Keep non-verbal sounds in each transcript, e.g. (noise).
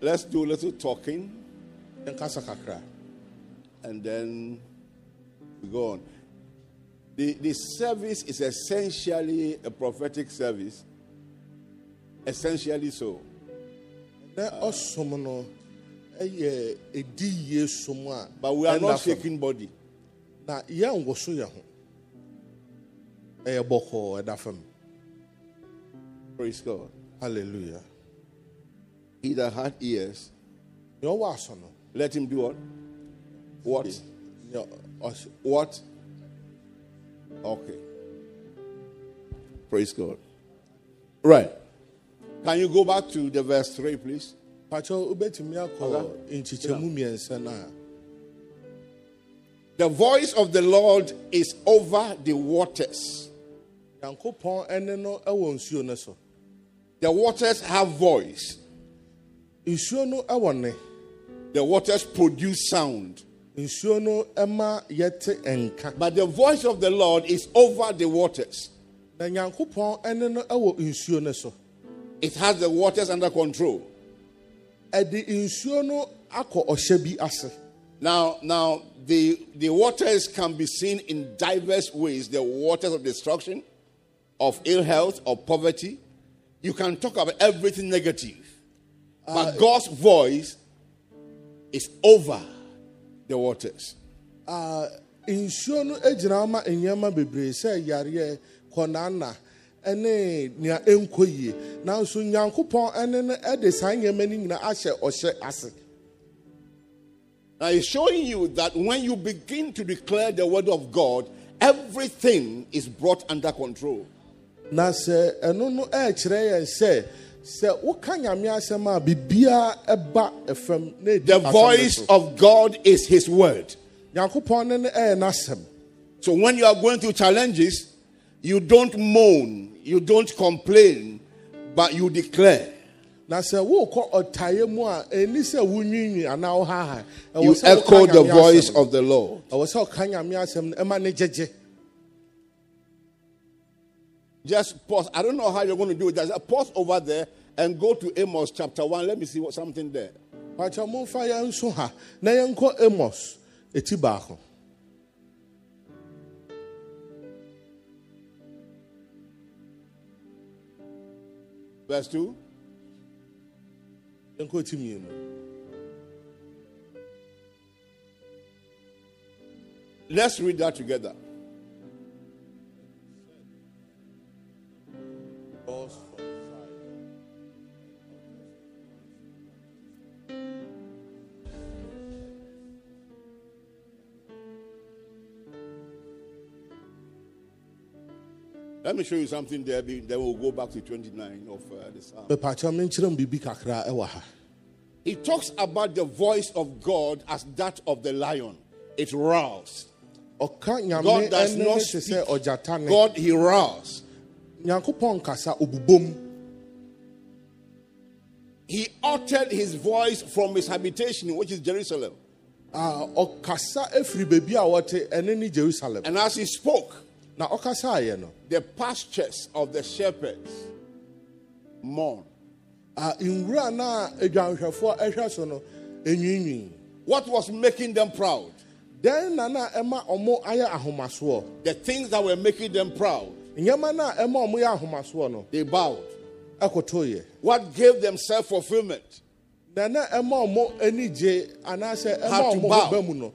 let's do a little talking nkasa kakra and then we go on. The, the service is essentially a prophetic service. Essentially so. na ɔsom no ɛyɛ ɛdi yie som But we are not shaking body. na yɛnwo so yɛ ho ɛyɛ bɔkɔɔ ɛda fam Praise God. hallelujah He that had ears, nea ɔwɔ no let him do what? What? ɔs- What? Okay. Praise God. Right. Can you go back to the verse 3, please? pakyɛ Okay. nkyikyɛmu mmiɛnsa no a The voice of the Lord is over the waters. nyankopɔn ɛne no ɛwɔ nsuo no so The waters have voice. Nsuo no ɛwɔ ne The waters produce sound. nsuo no ɛma yɛte nka But the voice of the Lord is over the waters. na nyankopɔn ɛne no ɛwɔ nsuo no so It has the waters under control. ɛde nsuo no akɔ ɔhyɛ bi ase Now, now the, the waters can be seen in diverse ways. The waters of destruction, of ill health, of poverty. You can talk about everything negative. But God's voice is over the waters. Ah, nsuo no gyina ma nneɛma bebree sɛ yareɛ kɔnana ne nea ɛnkɔ yie nanso nyankopɔn ɛne no ɛde saa nneɛma no nyinaa ahyɛ ɔhyɛ ase Now, it's showing you that when you begin to declare the word of God, everything is brought under control. na sɛ ɛno no ɛrekyerɛ yɛn sɛ sɛ woka nyame asɛm a biribiara ɛba fam na ɛdi The voice of God is His word. nyankopɔn ne no ɛyɛ n'asɛm So when you are going through challenges, you don't moan, you don't complain, but you declare. na sɛ wokɔ ɔtaeɛ mu a ɛni sɛ wonwiinwii anaa wohaha ɛwɔ You echo the voice of the Lord. ɛwɔ sɛ ɔka nyame asɛm no ɛma ne gyegye Just pause. I don't know how you're going to do it. Just pause over there and go to Amos chapter 1. Let me see what something there. amos Verse 2. yɛnkɔ ɛti mmienu Let's read that together. Let me show you something there, then we'll go back to 29 of uh, the Psalm. mepakyɛ menkyerɛ m biribi kakra ɛwɔ ha He talks about the voice of God as that of the lion. It roars. God does not speak. God, he roars. nyankopɔn nkasa obubom He uttered his voice from his habitation, which is Jerusalem. Ah, ɔkasa efiri baabi a wɔte ɛne ne jerusalem And as he spoke, na ɔkasaeɛ no the pastures of the shepherds mourn. ah, nwura no a adwanhwɛfoɔ ɛhwɛ so no enwiinwii What was making them proud? dɛn na na ɛma ɔmo ayɛ ahomasoɔ The things that were making them proud, nneɛma no a ɛma ɔmo yɛ ahomasoɔ no they bowed. ɛkotoeɛ What gave them self fulfillment? na na ɛma ɔmo ani gye anaasɛ ɛma to ɔmo bow. ho ba mu no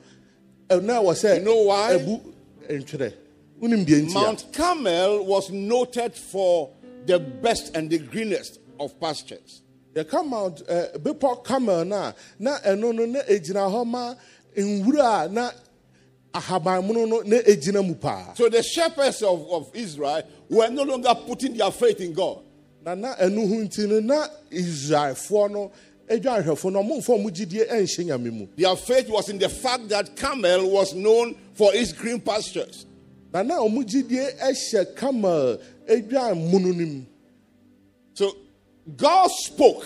ɛna ɛwɔ sɛ You know why? ɛbu ntwerɛ wonim deɛ ntia Mount Carmel was noted for the best and the greenest of pastures. yɛka mount eh, bepɔ Carmel no a na ɛno no na ɛgyina hɔ ma nwura a na ahabanmono no na ɛgyina mu paa So the shepherds of, of Israel were no longer putting their faith in God. na na ɛno ho nti no na israelfoɔ no adwanhwɛfoɔ no ɔmomfa ɔmo gyidie ɛnhyɛ nyame mu Their faith was in the fact that Carmel was known for its green pastures. Na na ɔmo gyidie ɛhyɛ Carmel adwan mono no mu So God spoke,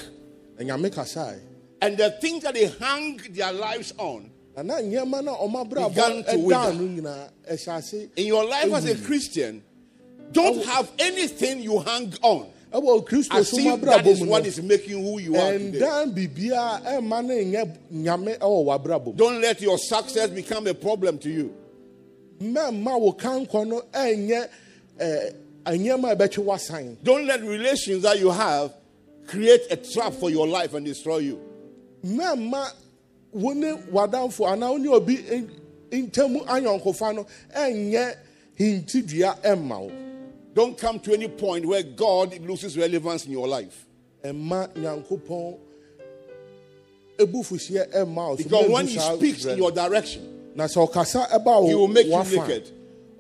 na nyame kasae and the things that they hang their lives on. na na nneɛma no a ɔmo Began abrabɔ to no nyinaa ɛhyɛ ase In your life as a Christian, don't have anything you hang on. ɛwɔ kristo so is abrabɔ mu no making who you are today. ɛndan biribiara ɛmma no nyɛ nyame ɛwɔ w'abrabɔ mu Don't let your success become a problem to you. Mɛmma wo kankɔ no ɛnyɛ ɛɛ nneɛma ɛbɛtwe w'asan Don't let relations that you have create a trap for your life and destroy you. mɛmma wo ne w'adamfo anaa wo ne obi ntamu ayɔnkofa no ɛnyɛ hintidua ɛmma wo Don't come to any point where God loses relevance in your life. ɛmma nyankopɔn ebufuhyeɛ ɛmma wo so Because when He speaks in your direction, na sɛ ɔkasa ɛba He wo will make you w'afa naked.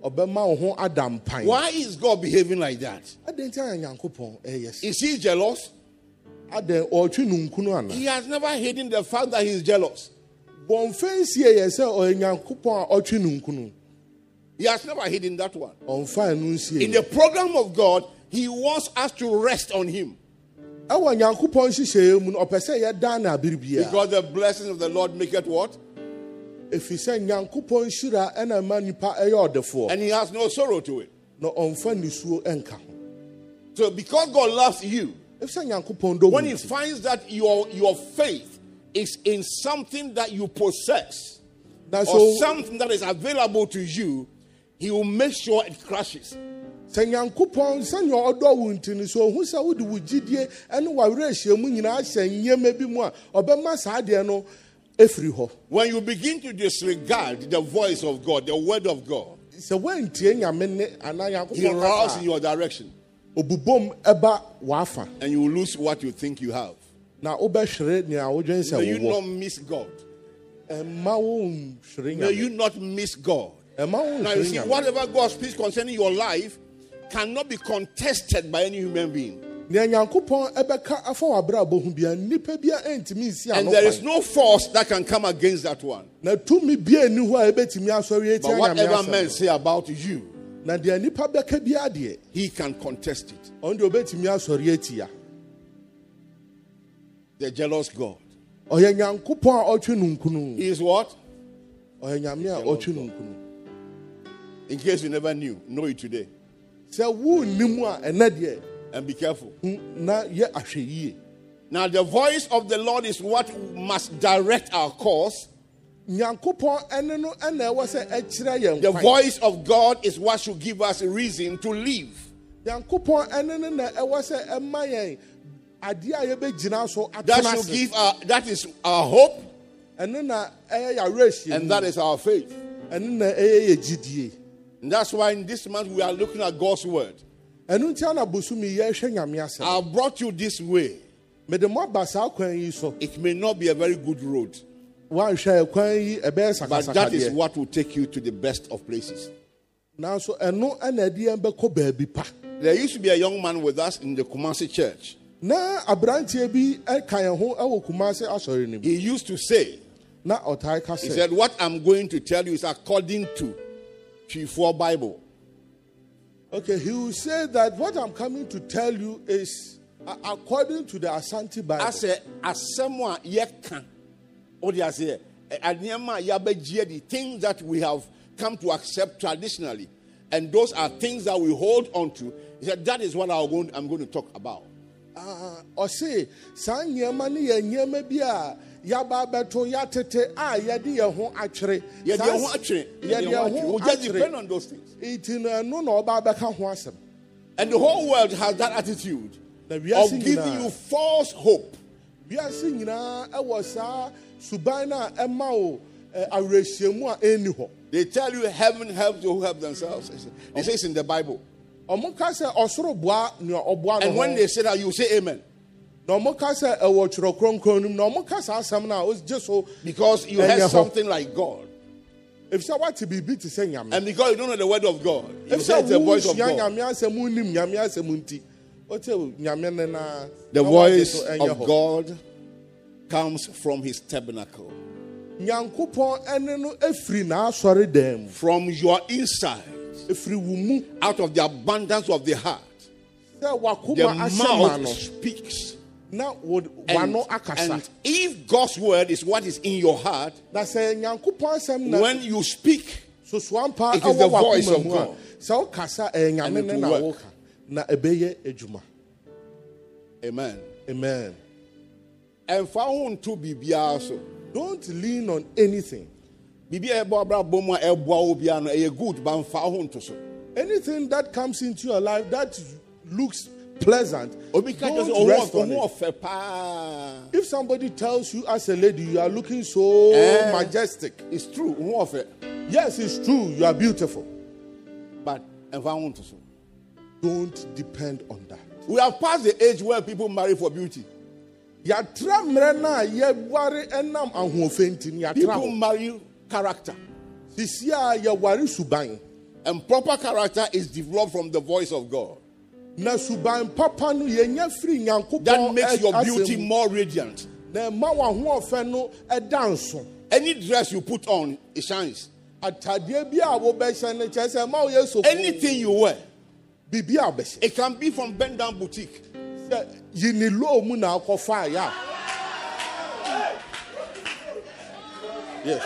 ɔbɛma wo ho ada mpan why is God behaving like that? adɛn nti a nyankopɔn ɛyɛ sɛ Is He jealous? adɛn ɔtwe no nkunu ana He has never hidden the fact that He is jealous. bɔnfɛn sie yɛ sɛ ɔyɛ nyankopɔn a ɔtwe no He has never hidden that one. ɔmfa ɛno nsie In the program of God, He wants us to rest on Him ɛwɔ nyankopɔn nhyehyɛeɛ mu no ɔpɛ sɛ yɛda no abere biara because the blessings of the Lord make it what? Ɛfiri sɛ nyankopɔn hyira ɛna ma nipa ɛyɛ ɔdefoɔ And He has no sorrow to it. na ɔmfa nisuo ɛnka ho So, because God loves you, ɛfiri sɛ nyankopɔn dɔ when He nti finds that your, your faith is in something that you possess na or so something that is available to you, He will make sure it crashes. sɛ nyankopɔn sɛnea ɔdɔ wo nti no so ɔhu sɛ wode wo gyidie ɛne w'awerɛhyia mu nyinaa hyɛ nneɛma bi mu a ɔbɛma saa deɛ no ɛfiri hɔ When you begin to disregard the voice of God, the word of God, sɛ woantie nyame ne anaa He nyankopɔn roars in your direction a, obubom ɛba w'afa and you lose what you think you have. na wobɛhwere nea wodwen sɛ May you not miss God. ɛma wo nhwere May nyame you not miss God. ɛma wo Now, you see, whatever God speaks concerning your life cannot be contested by any human being. Nea nyankopɔn ɛbɛka afa w'abrabɔ ho bia nnipa bia ɛntumi nsi And there is no force that can come against that one. na tumi bia nni hɔ a ɛbɛtumi asɔre But whatever men say about you, na deɛ nnipa bɛka bia deɛ he can contest it. ɔno deɛ ɔbɛtumi asɔre atia The jealous God. ɔyɛ nyankopɔn a ɔtwe no He is what? ɔyɛ nyame a ɔtwe In case you never knew, know it today. Sɛ wonnim a ɛnɛ deɛ And be careful. hu na yɛ ahwɛ yie Now, the voice of the Lord is what must direct our course. nyankopɔn ɛne no ɛna ɛwɔ sɛ ɛkyerɛ yɛn The voice of God is what should give us a reason to live. nyankopɔn ɛne no na ɛwɔ sɛ ɛma yɛn adeɛ a yɛbɛgyina so That should give our, that is our hope, ɛno na ɛyɛ yɛawerɛhyia and that is our faith. ɛno na ɛyɛ yɛ gyidie And that's why in this month we are looking at God's word. Ɛno nti ana bosomi yɛhwɛ nyame asɛm I brought you this way. mede mo aba saa kwan It may not be a very good road, woanhwɛ kwan yi ɛbɛyɛ but that is what will take you to the best of places. nanso ɛno ɛna ɛde yɛn bɛkɔ baabi pa There used to be a young man with us in the Kumasi church. na aberanteɛ bi ɛka yɛn ho ɛwɔ kumase asɔre no mu He used to say, na ɔtae ka He said, What I'm going to tell you is according to Chief Bible. Okay he will say that what i'm coming to tell you is according to the asante bible I said, Asɛm a yɛka, o de aseɛ, ɛ- nneɛma a yɛabɛgye adi, things that we have come to accept traditionally, and those are things that we hold on to. He said, That is what I'm going, I'm going to talk about. Ah, Ɔse saa nneɛma no yɛ nneɛma bi a yɛaba abɛto yɛatete a yɛde yɛn ho atwere Yɛde yɛn ho atwere. yɛde yɛn ho atwere. We just depend on those things. nti no ɛno na ɔba abɛka ho asɛm And the whole world has that attitude Na of wiase giving you false hope. wiase nyinaa ɛwɔ saa suban no a ɛma wo eh, awerɛhyiamu a ɛnni hɔ They tell you heaven helps those who help themselves. They say it's in the Bible. ɔmo ka sɛ ɔsoro boa nea ɔboa no And when they say that, you say amen. Na ɔmo ka sɛ ɛwɔ twerɛ kronkron no mu na ɔmo ka saa asɛm no ɔgye so Because you heard something like God. ɛfisɛ woate biribi te sɛ nyame And because you don't know the word of God, you it's the voice of God. nyame asɛm wonim nyame asɛm nti wote nyame ne na The voice of. God comes from his tabernacle, nyankopɔn ɛne no ɛfiri n'asɔre dan mu from your inside, ɛfiri wo mu out of the abundance of the heart. sɛ The wakoma ahyɛ ma mouth speaks. Na And, wano akasa? and if God's word is what is in your heart, na sɛ nyankopɔn asɛm na when you speak, sosoampa It is the ɛwɔ voice wakoma of mu a God. sɛ wokasa ɛyɛ eh, nyame ne na woka na ɛbɛyɛ adwuma. Amen. amen. Ɛmfa ho nto biribiara so. Don't lean on anything. Biribi a ɛbɔ abrabɔ mu a ɛboa wo biara no ɛyɛ good ba mfa ho nto so. Anything that comes into your life that looks pleasant obi ka kyerɛ sɛ don't rest on it. if somebody tells you as a lady you are looking so Eh. majestic. It's true yes it's true you are beautiful. But ɛmfa ho nto so. Don't depend on that. We have passed the age where people marry for beauty. Yàtúrà mìíràn náà yẹwàrí ẹnam ahoɔfɛ nti ni yàtúrà people marry character. Sisi a yɛwàrí suban and proper character is developed from the voice of God na suban papa no yɛnya firi nyankopɔn that makes your beauty more radiant. Na ɛma w'ahoɔfɛ no ɛda nso. Any dress you put on it shines. Atadeɛ bi a wobɛhyɛ no kyerɛ sɛ ɛma woyɛ sofo anything you wear it can be from bend down boutique. Sɛ yi ne loo mu na akɔfa ayɛ a. Yes.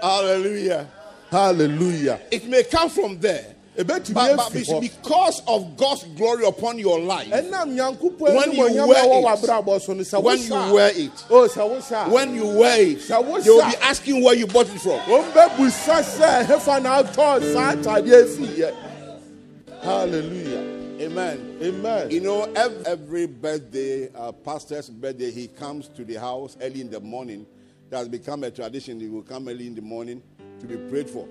Hallelujah hallelujah. It may come from there but, but afi it's hɔ because of God's glory upon your life. When you wear it, w'abrabɔ so no sɛ when you wear it o sɛ wohyɛ a when you wear it wohyɛ they will be asking where you bought it from. Wɔmbɛbusa sɛ hefa na atɔ saa atadeɛ fiiɛ hallelujah. Amen. Amen. You know, ev- every birthday, uh, pastor's birthday, he comes to the house early in the morning. It has become a tradition. He will come early in the morning to be prayed for.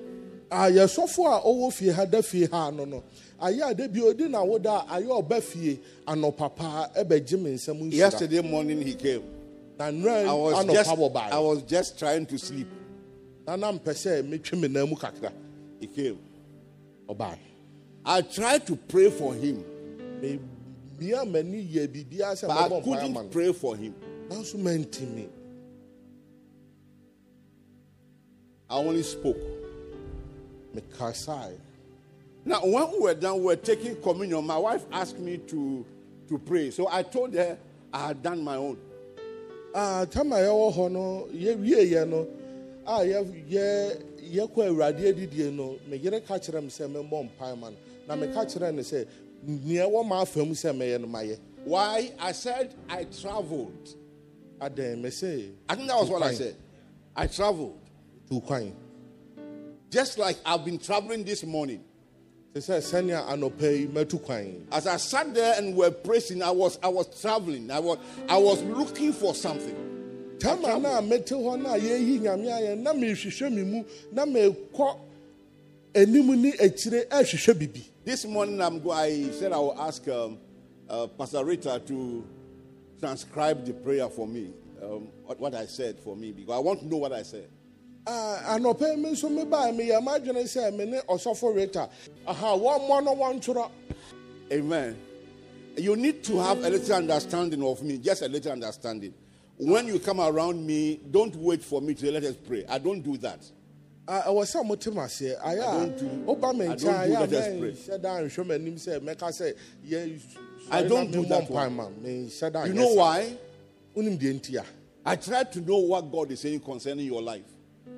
ayɛsɔfo a ɔwɔ fie ha da fie ha no no ayɛ ade bi odi na woda a ayɛ ɔba fie anɔpa paa ɛbɛgye me nsɛm nhyira Yesterday morning, he came. na I nnura was just, anɔpa I was just trying to sleep. na na mpɛ sɛ metwe me nan mu kakra He came. I tried to pray for him, mia m'ani yɛ biribiara sɛ but I mɛbɔ mpaeɛ ma couldn't pray for him. nanso mantimi I only spoke. mekasae Now, when we were done, we were taking communion. My wife asked me to, to pray. So I told her I had done my own. Ah, yɛwɔ hɔ no yɛwieɛ no a yɛ- yɛ- yɛkɔ awurade adidie no me yere ka kyerɛ me sɛ memmɔ mpae ma no na meka kyerɛ no sɛ nea ɛwɔ ma afa mu sɛ mɛyɛ no mayɛ Why? I said I traveled. adɛn me se I think that was what I said. I traveled. Kwan Just like I've been traveling this morning. As I sat there and were praising, I was I was traveling. I was I was looking for something. tama no a mete hɔ no a yɛyi nyame ayɛ na mehwehwɛ me na bibi This morning I'm go, I said I will ask um, uh, Pastor Rita to transcribe the prayer for me. Um, what, what I said for me because I want to know what I said. Ah, anɔpa yi mi nso mi baa mi yɛ m'adwene sɛ mi ne ɔsɔfo rita aha wɔn mmɔ no wɔn ntwerɛ Amen. You need to have a little understanding of me, just a little understanding. When you come around me, don't wait for me to let us pray. I don't do that. Ah, ɛwɔ sɛ mo te ma seɛ ayɛ I a don't do- ɔba mi I nkyɛn don't do ayɛ a let us mɛ pray. nhyɛ da nhwɛ m'anim sɛ mɛka sɛ yɛ I don't do that one. mpae ma mi nhyɛ da You know why? Wonim deɛ nti a I try to know what God is saying concerning your life.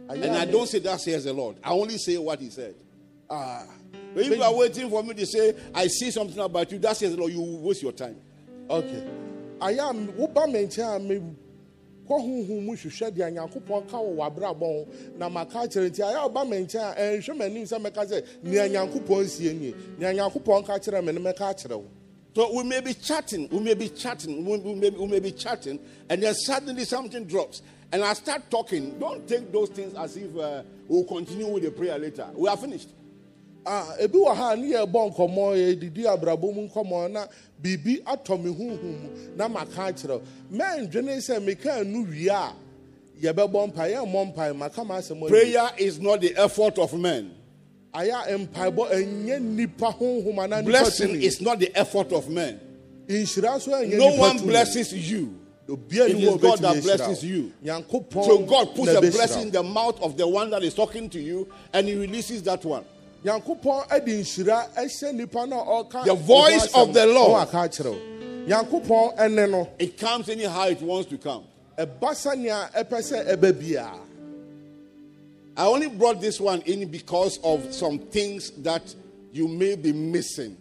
And I me- don't say that says the Lord. I only say what He said. ah But if you are waiting for me to say, I see something about you, that says the Lord, you waste your time. okay ayɛ a mi- woba mi a mi kɔ huhu mu hwehwɛ deɛ nyankopɔn ka wɔ w'abrabɔ ho na ma kyerɛ nti ayɛ ɔba mi a ɛnhwɛ m'anim sɛ mɛka sɛ nea nyankopɔn sie nie nea nyankopɔn ka kyerɛ mi no mɛka akyerɛ wo. So we may be chatting, we may be chatting, we we may, we may be chatting, and then suddenly something drops. And I start talking. Don't take those things as if uh, we'll continue with the prayer later. We are finished. Ah, ebi wɔ ha ne yɛ bɔ nkɔmɔ yɛ didi abrabɔ mu nkɔmɔ na biribi atɔ me na ma ka akyerɛ mɛndwene sɛ meka nu wie a yɛbɛbɔ mpa yɛ mmɔ mpa ma ka ma asɛm. Prayer is not the effort of men. ayɛ mpaebɔ ɛnyɛ nipa honhom ana nipa Blessing is not the effort of men. nhyira so ɛnyɛ No one blesses you. It is God that blesses you. So God puts a blessing in the mouth of the one that is talking to you, and He releases that one. nyankopɔn ɛde nhyira ɛhyɛ nipa no a ɔka The voice of the Lord. ɔwɔ aka akyerɛ wo. nyankopɔn ɛne no It comes anyhow it wants to come. ɛba sɛnea ɛpɛ sɛ ɛbɛ biara I only brought this one in because of some things that you may be missing.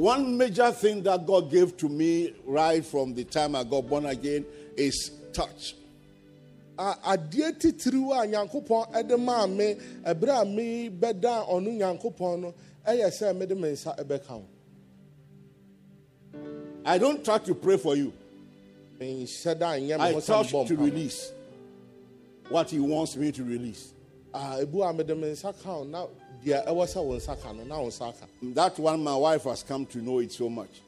One major thing that God gave to me right from the time I got born again is touch. Adeɛ titiriw a nyankopɔn ɛde maa me ɛberɛ a mebɛda ɔno nyankopɔn no ɛyɛ sɛ mede me nsa ɛbɛka wo I don't try to pray for you. menhyɛ da nyɛ I me ho sɛ touch to release what He wants me to release. Ah, ebu a mede me nsa ka na deɛ ɛwɔ sɛ wo nsa no na wo That one, my wife has come to know it so much.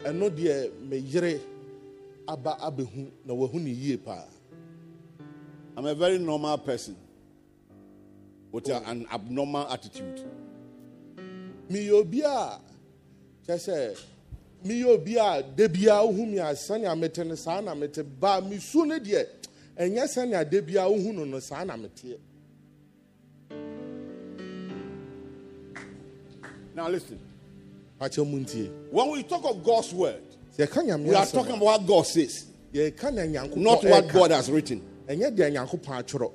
ɛno deɛ me yere aba abɛhu na ne yie paa I'm a very normal person with a- an abnormal attitude. meyɛ obi a kyɛ sɛ meyɛ obi a da biara wohu me a sɛnea mete no mete ba no ɛnyɛ sɛnea da biara wohu no no saa na Now, listen. pakyɛ mu ntie When we talk of God's word, sɛ yɛka nyame we are talking about what God says, yɛka na nyankopɔn not what. God has written. ɛnyɛ deɛ nyankopɔn atwerɛ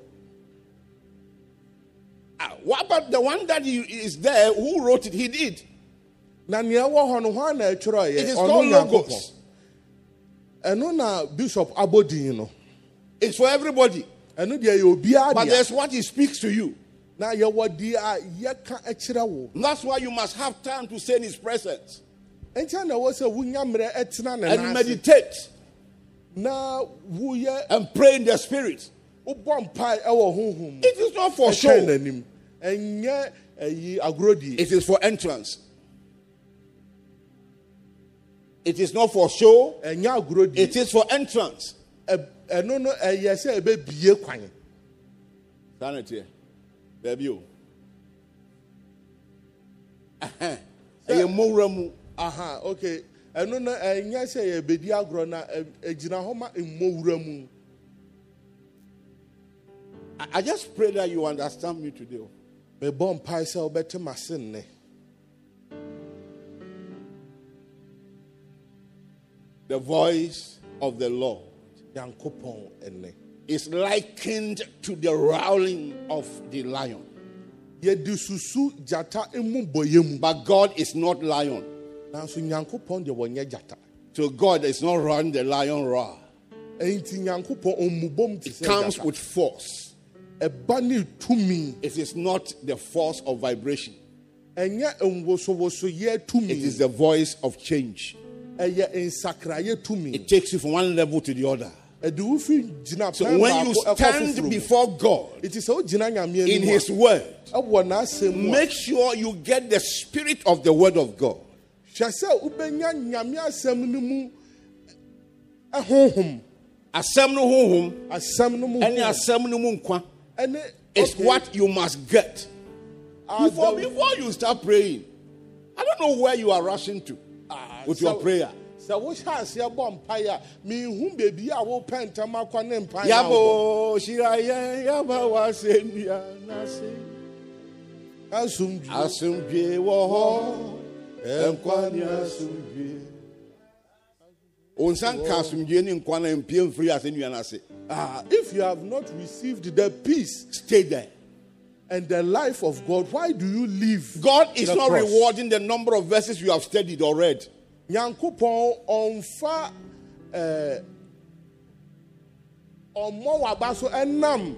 Ah, what about the one that he is there? Who wrote it? He did. na nea ɛwɔ hɔ no hɔ na ɛtwerɛeɛ It is called logos. ɛno na bishop abɔdin no It's for everybody. ɛno deɛ yɛ obiara But there's what he speaks to you. Na yɛwɔ deɛ a yɛka kyerɛ wo that's why you must have time to stay in his presence. Nkyɛn na ɛwɔ sɛ wonya mmerɛ ɛtena ne and meditate. Na woyɛ and pray in the spirit. wobɔ mpae ɛwɔ honhom It is not for show, n'anim ɛnyɛ ɛyi agorodie it is for entrance. It is not for show, ɛnyɛ agorodie it is for entrance. Ɛno no ɛyɛ sɛ ɛbɛbie kwan Sanity. There oh. you. Ɛyɛ mmɔwura mu. aha okay ɛno no ɛnyɛ eh, sɛ yɛbɛdi agorɔ na eh, ɛgyina hɔ ma mmɔwura mu. I- just pray that you understand me today. Oh. mebɔ mpae sɛ wobɛte mase nnɛ. The voice of the Lord. Nyankopɔn ɛnnɛ is likened to the rowling of the lion. yɛde susu gyata mu But God is not lion. nanso nyankopɔn deɛ wɔnyɛ gyata So God is not running the lion roar. ɛnti nyankopɔn ɔmmubom te It comes with force. ɛba ne tumi It is not the force of vibration. It is the voice of change. ɛyɛ nsakrayɛ tumi It takes you from one level to the other. Ɛde wo fi gyina So when you stand before God ɛti sɛ wogyina nyame in His word, n'asɛm make sure you get the spirit of the word of God. hwɛ sɛ wobɛnya nyame asɛm no mu. Ɛhonhom Asɛm honhom, mu ɛne asɛm no mu nkwa. Ɛne is what you must get. ah, Before, before you start praying, I don't know where you are rushing to ah, with your prayer. Sɛ wohyɛ aseɛ bɔ mpae a menhu baabi a wopɛ akɔ ne mpae. Yabo shiraye yaba wasenia nase asomdwie asumdwe wɔ hɔ nkwa ne asumdwe. Onsan ka asumdwe ne nkwa na mpie mfiri ase nua n'ase. Ah, if you have not received the peace Stay there. and the life of God, why do you leave? God is not cross? rewarding the number of verses you have studied or read. Nyankopɔn ɔmfa eh, ɔmmɔ w'aba so ɛnam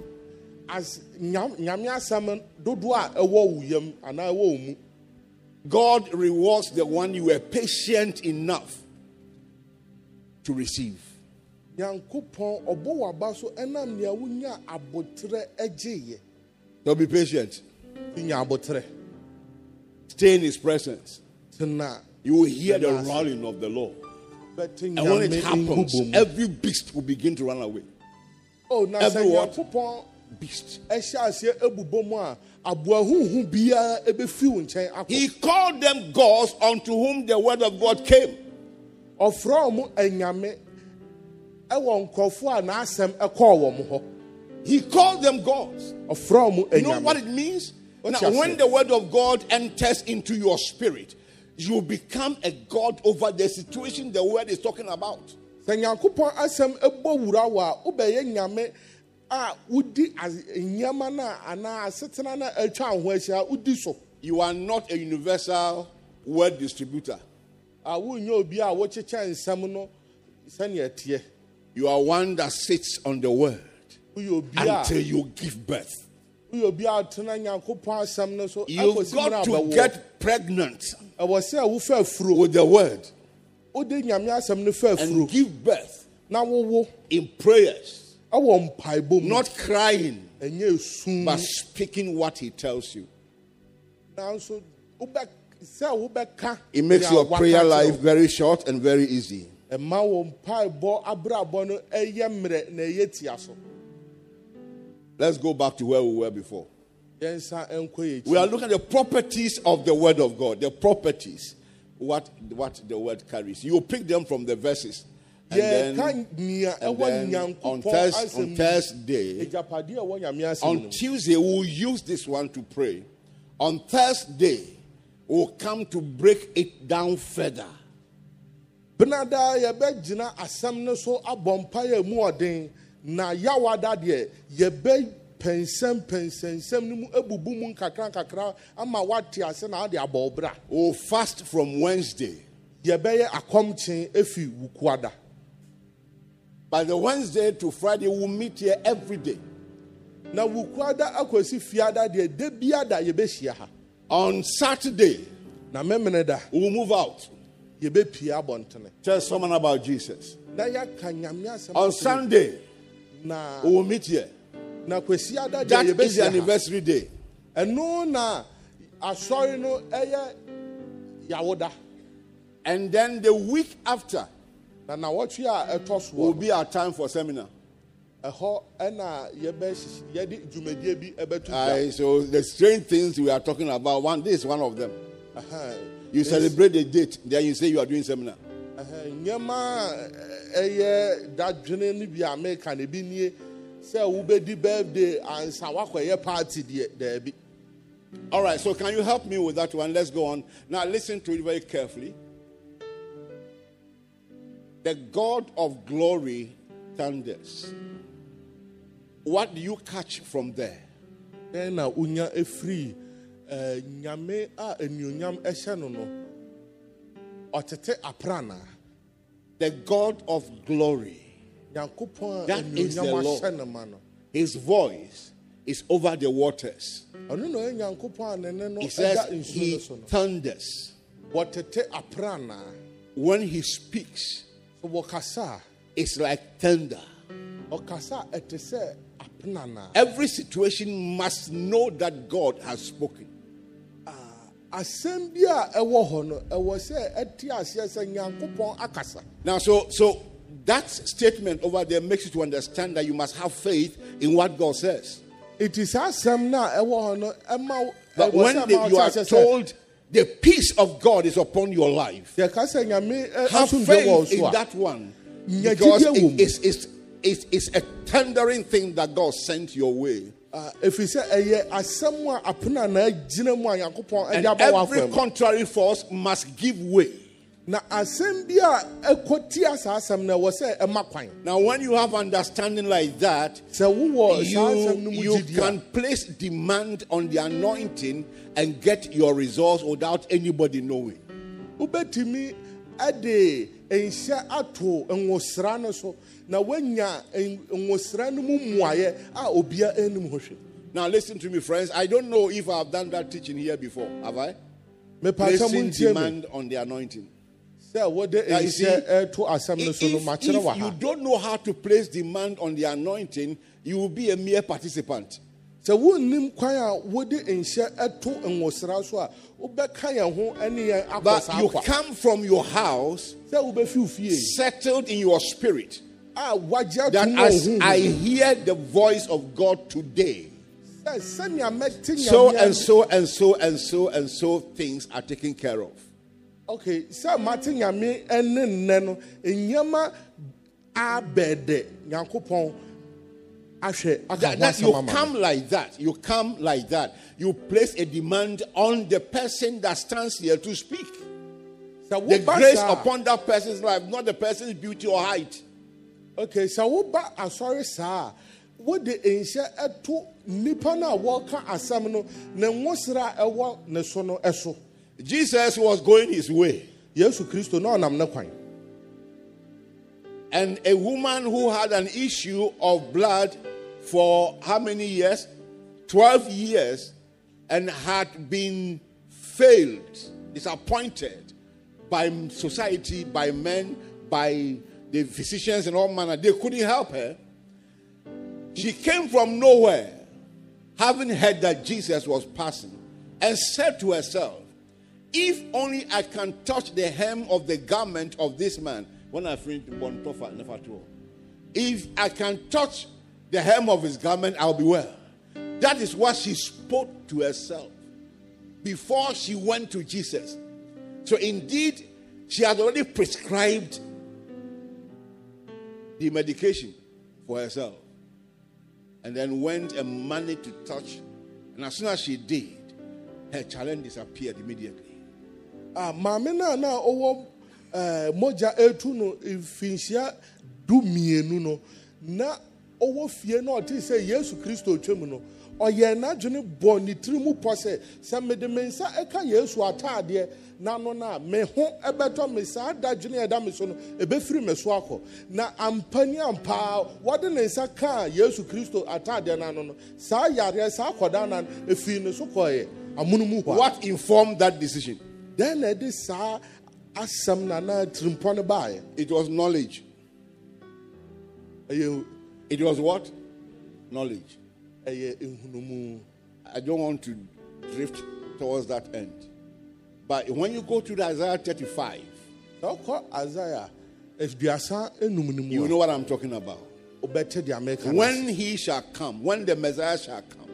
as nyam- nyame asɛm dodoɔ a ɛwɔ wo yam anaa ɛwɔ wo mu. God rewards the one you were patient enough to receive. Nyankopɔn ɔbɔ w'aba so ɛnam nea wonya abotrɛ agyeeɛ. So be patient. Stay in His presence. tena You will hear the roaring of the Lord. bɛte And when it happens, every beast will begin to run away. Oh, na sɛ everyone- Beast. ɛhyɛ aseɛ ebubɔ mu a aboahuhu biara ebefi wo nkyɛn akɔ. He called them gods unto whom the word of God came. ɔfrɛ ɔmo anyame ɛwɔ nkurɔfoɔ a n'asɛm ɛkɔɔ wɔn hɔ He called them gods. You know what it means? Now, when the word of God enters into your spirit, you become a god over the situation the word is talking about. sɛ nyankopɔn asɛm ɛbɔ wura wɔ a wobɛyɛ nyame a wodi az- nneɛma no a anaa asetena no a atwa wo ho ahyia wodi so You are not a universal word distributor. a wonyɛ obi a wokyekyɛ nsɛm no sɛnea ɛteɛ You are one that sits on the word woyɛ obi a until you give birth. You've got to get pregnant ɛwɔ sɛ wofa afuro with the word. Wode nyame asɛm no fa and give birth in prayers, ɛwɔ mpaebɔ mu not crying, but speaking what he tells you. nanso wobɛ sɛ wobɛka It makes your prayer life very short and very easy. Let's go back to where we were before. yɛnsa ɛnkɔ yɛ We are looking at the properties of the word of God, the properties, what, what the word carries. You pick them from the verses. And then, and then on, nyankopɔn Thurs- on Thursday, agyapadeɛ a ɛwɔ nyame asɛm on Tuesday, we'll use this one to pray. On Thursday, we'll come to break it down further. benadaa yɛbɛgyina asɛm no so abɔ mpaeɛ a mu ɔden na yawada deɛ yɛbɛpɛnsɛm pɛnsɛnsɛm no mu abubu mu nkakra nkakra ama woate ase na wode abɔ wo bra We'll fast from Wednesday. yɛbɛyɛ akɔmkyen efi wukuada By the Wednesday to Friday, we'll meet here every day. na wukuada akɔsi fiada deɛ da biada yɛbɛhyia ha On Saturday, na memene da we'll move out. yɛbɛpie abɔntene Tell someone about Jesus. na yɛaka nyame asɛm On Sunday, na we will meet here. na That deɛ is the yɛbɛhyia anniversary day. ɛno na asɔre no ɛyɛ yawoda And then the week after na nawɔtwe a ɛtɔ soɔ will be our time for seminar. ɛhɔ ɛna yɛbɛhyehy- yɛde dwumadie bi ɛbɛto dwa Aye, so the strange things we are talking about, one this is one of them. Ɛhɛn. You celebrate the date, then you say you are doing seminar. Ɛyɛ dadwene bi a meka bi nie sɛ wobɛdi birthday ansa party deɛ daabi All right, so can you help me with that one? Let's go on. Now listen to it very carefully. The God of glory thunders. What do you catch from there? ɛfiri eh, nyame a ɔtete aprana The God of glory. That is the Lord. ahyɛ no ma no His voice is over the waters. ɔno na ɔyɛ nyankopɔn a ne ne no He says he no so no thunders. aprana When he speaks, sɛ wɔkasa a it's like thunder. ɔkasa a ɛte sɛ apenana Every situation must know that God has spoken. Asɛm bi a ɛwɔ hɔ no ɛwɔ sɛ ɛte aseɛ sɛ nyankopɔn akasa Now, so so that statement over there makes you to understand that you must have faith in what God says. ɛti saa asɛm no a ɛwɔ hɔ no ɛma But when the- you are told the peace of God is upon your life, yɛka sɛ nyame ɛ- have faith in that one because gyidie wɔ it- mu. it's, it's, it's, it's a thundering thing that God sent your way. Uh, Ɛfiri sɛ ɛyɛ eh, asɛm a apenana gyina mu a nyankopɔn ɛde eh, aba every w'afam contrary force must give way. na asɛm bi a ɛkɔtia eh, saa asɛm no ɛwɔ sɛ ɛma kwan Now, when you have understanding like that, sɛ wowɔ saa asɛm no you, you can place demand on the anointing and get your results without anybody knowing. wobɛtumi ɛde nhyɛ ato nwosra no so na woanya n- nwosra no mu mmuayɛ a obia anim hɔ hwɛ Now, listen to me, friends. I don't know if I've done that teaching here before. Have I? Placing demand on the anointing. sɛ wode you nhyɛ ɛto asɛm no If, so no makyerɛ wɔ you don't know how to place demand on the anointing, you will be a mere participant. Sɛ wonnim kwan a wode nhyɛ ɛto nwosra so a wobɛka yɛn ho ne yɛn akɔ saa you come from your house sɛ wobɛfi wo fie. settled in your spirit. A wagye that as I hear the voice of God today, sɛ sɛnea mɛte so and so and so and so and so things are taken care of. okay sɛ mate nyame ne nnɛ no nneɛma abɛɛdɛ nyankopɔn That, that you come like that. You come like that. You place a demand on the person that stands here to speak. The grace upon that person's life, not the person's beauty or height. okay sɛ woba asɔre saa a wode nhyɛ ɛto nnipa no a wɔreka asɛm no ne nwosere a ɛwɔ ne so no ɛso Jesus was going his way. yesu kristo na ɔnam ne kwan And a woman who had an issue of blood for how many years? 12 years and had been failed, disappointed by society, by men, by the physicians and all manner. They couldn't help her. She came from nowhere, having heard that Jesus was passing, and said to herself, If only I can touch the hem of the garment of this man. When I finish one tofa, never. If I can touch the hem of his garment, I'll be well. That is what she spoke to herself before she went to Jesus. So indeed, she had already prescribed the medication for herself and then went and managed to touch. And as soon as she did, her challenge disappeared immediately. Ah, maame na ɔwɔ eh, mogya etu no du mmienu no na ɔwɔ fie na ɔte sɛ yesu kristo twam no ɔyɛ n'adwene bɔ ne tiri mu pɔ sɛ sɛ mede me nsa ɛka yesu ataadeɛ n'ano no a me ho ɛbɛtɔ me saa dadwene a ɛda me so no ɛbɛfiri me so akɔ na ampa ni ampa wɔde ne nsa kaa yesu kristo ataadeɛ n'ano no saa yareɛ saa akɔdaa no ɛfiri ne so kɔɛ amonomu hɔ What informed that decision? then na ɛde saa asɛm na na tirimpɔ no baeɛ It was knowledge. ɛyɛ It was what? Knowledge. I don't want to drift towards that end. But when you go to the Isaiah 35, sɛ ɔkɔ isaia aduasa enum no you know what I'm talking about. a wobɛte deɛ meka no When he shall come, when the Messiah shall come,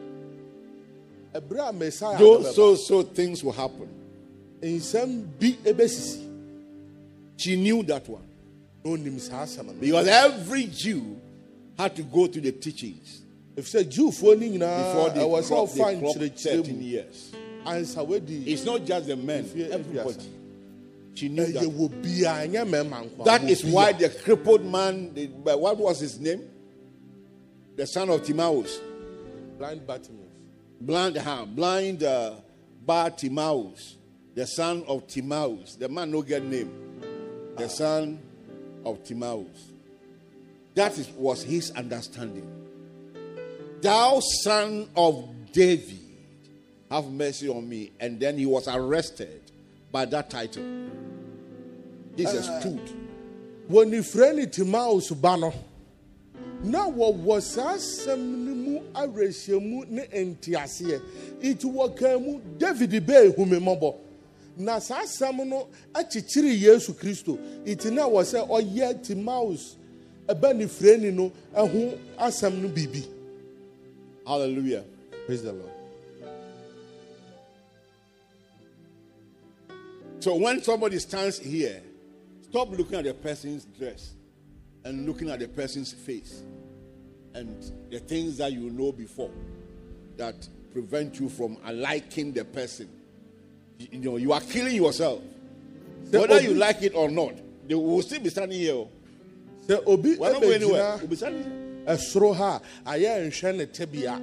those so so things will happen. nsɛm bi ɛbɛsisi She knew that one. na onim saa asɛm no Because every Jew had to go through the teachings sɛ jiwfoɔ no before they ɛwɔ sɛ clock, they nkyerɛkyerɛ 13 mu years. It's not just the men, If- everybody. She knew ɛyɛ that. wɔ biaa ɛnyɛ That is why the crippled man, the, what was his name? The son of Timaeus. blind Bartimaeus. Blind, uh, blind uh, Bartimaeus, the son of Timaeus. The man no get name. The son of Timaeus. That is, was his understanding. Thou son of David, have mercy on me. And then he was arrested by that title. Jesus stood. wɔnifrɛ ne Timaeus ba no na wɔwɔ saa asɛm no mu awerɛhyɛmu ne nteaseɛ nti wɔkaa mu david bɛɛ humemmɔbɔ na saa asɛm no akyekyere yesu kristo nti na wɔ sɛ ɔyɛ Timaeus ɛbɛ ne frɛni no ho asɛm no biribi Hallelujah. praise the lord So when somebody stands here, stop looking at the person's dress and looking at the person's face and the things that you know before that prevent you from liking the person. You, you know, you are killing yourself. Whether oh, you like it or not, they will still be standing here. Oh. Sɛ obi We're not going anywhere. ɛbɛgyina We'll be standing here. ɛsoro ha a ayɛ nhwɛ ne tebea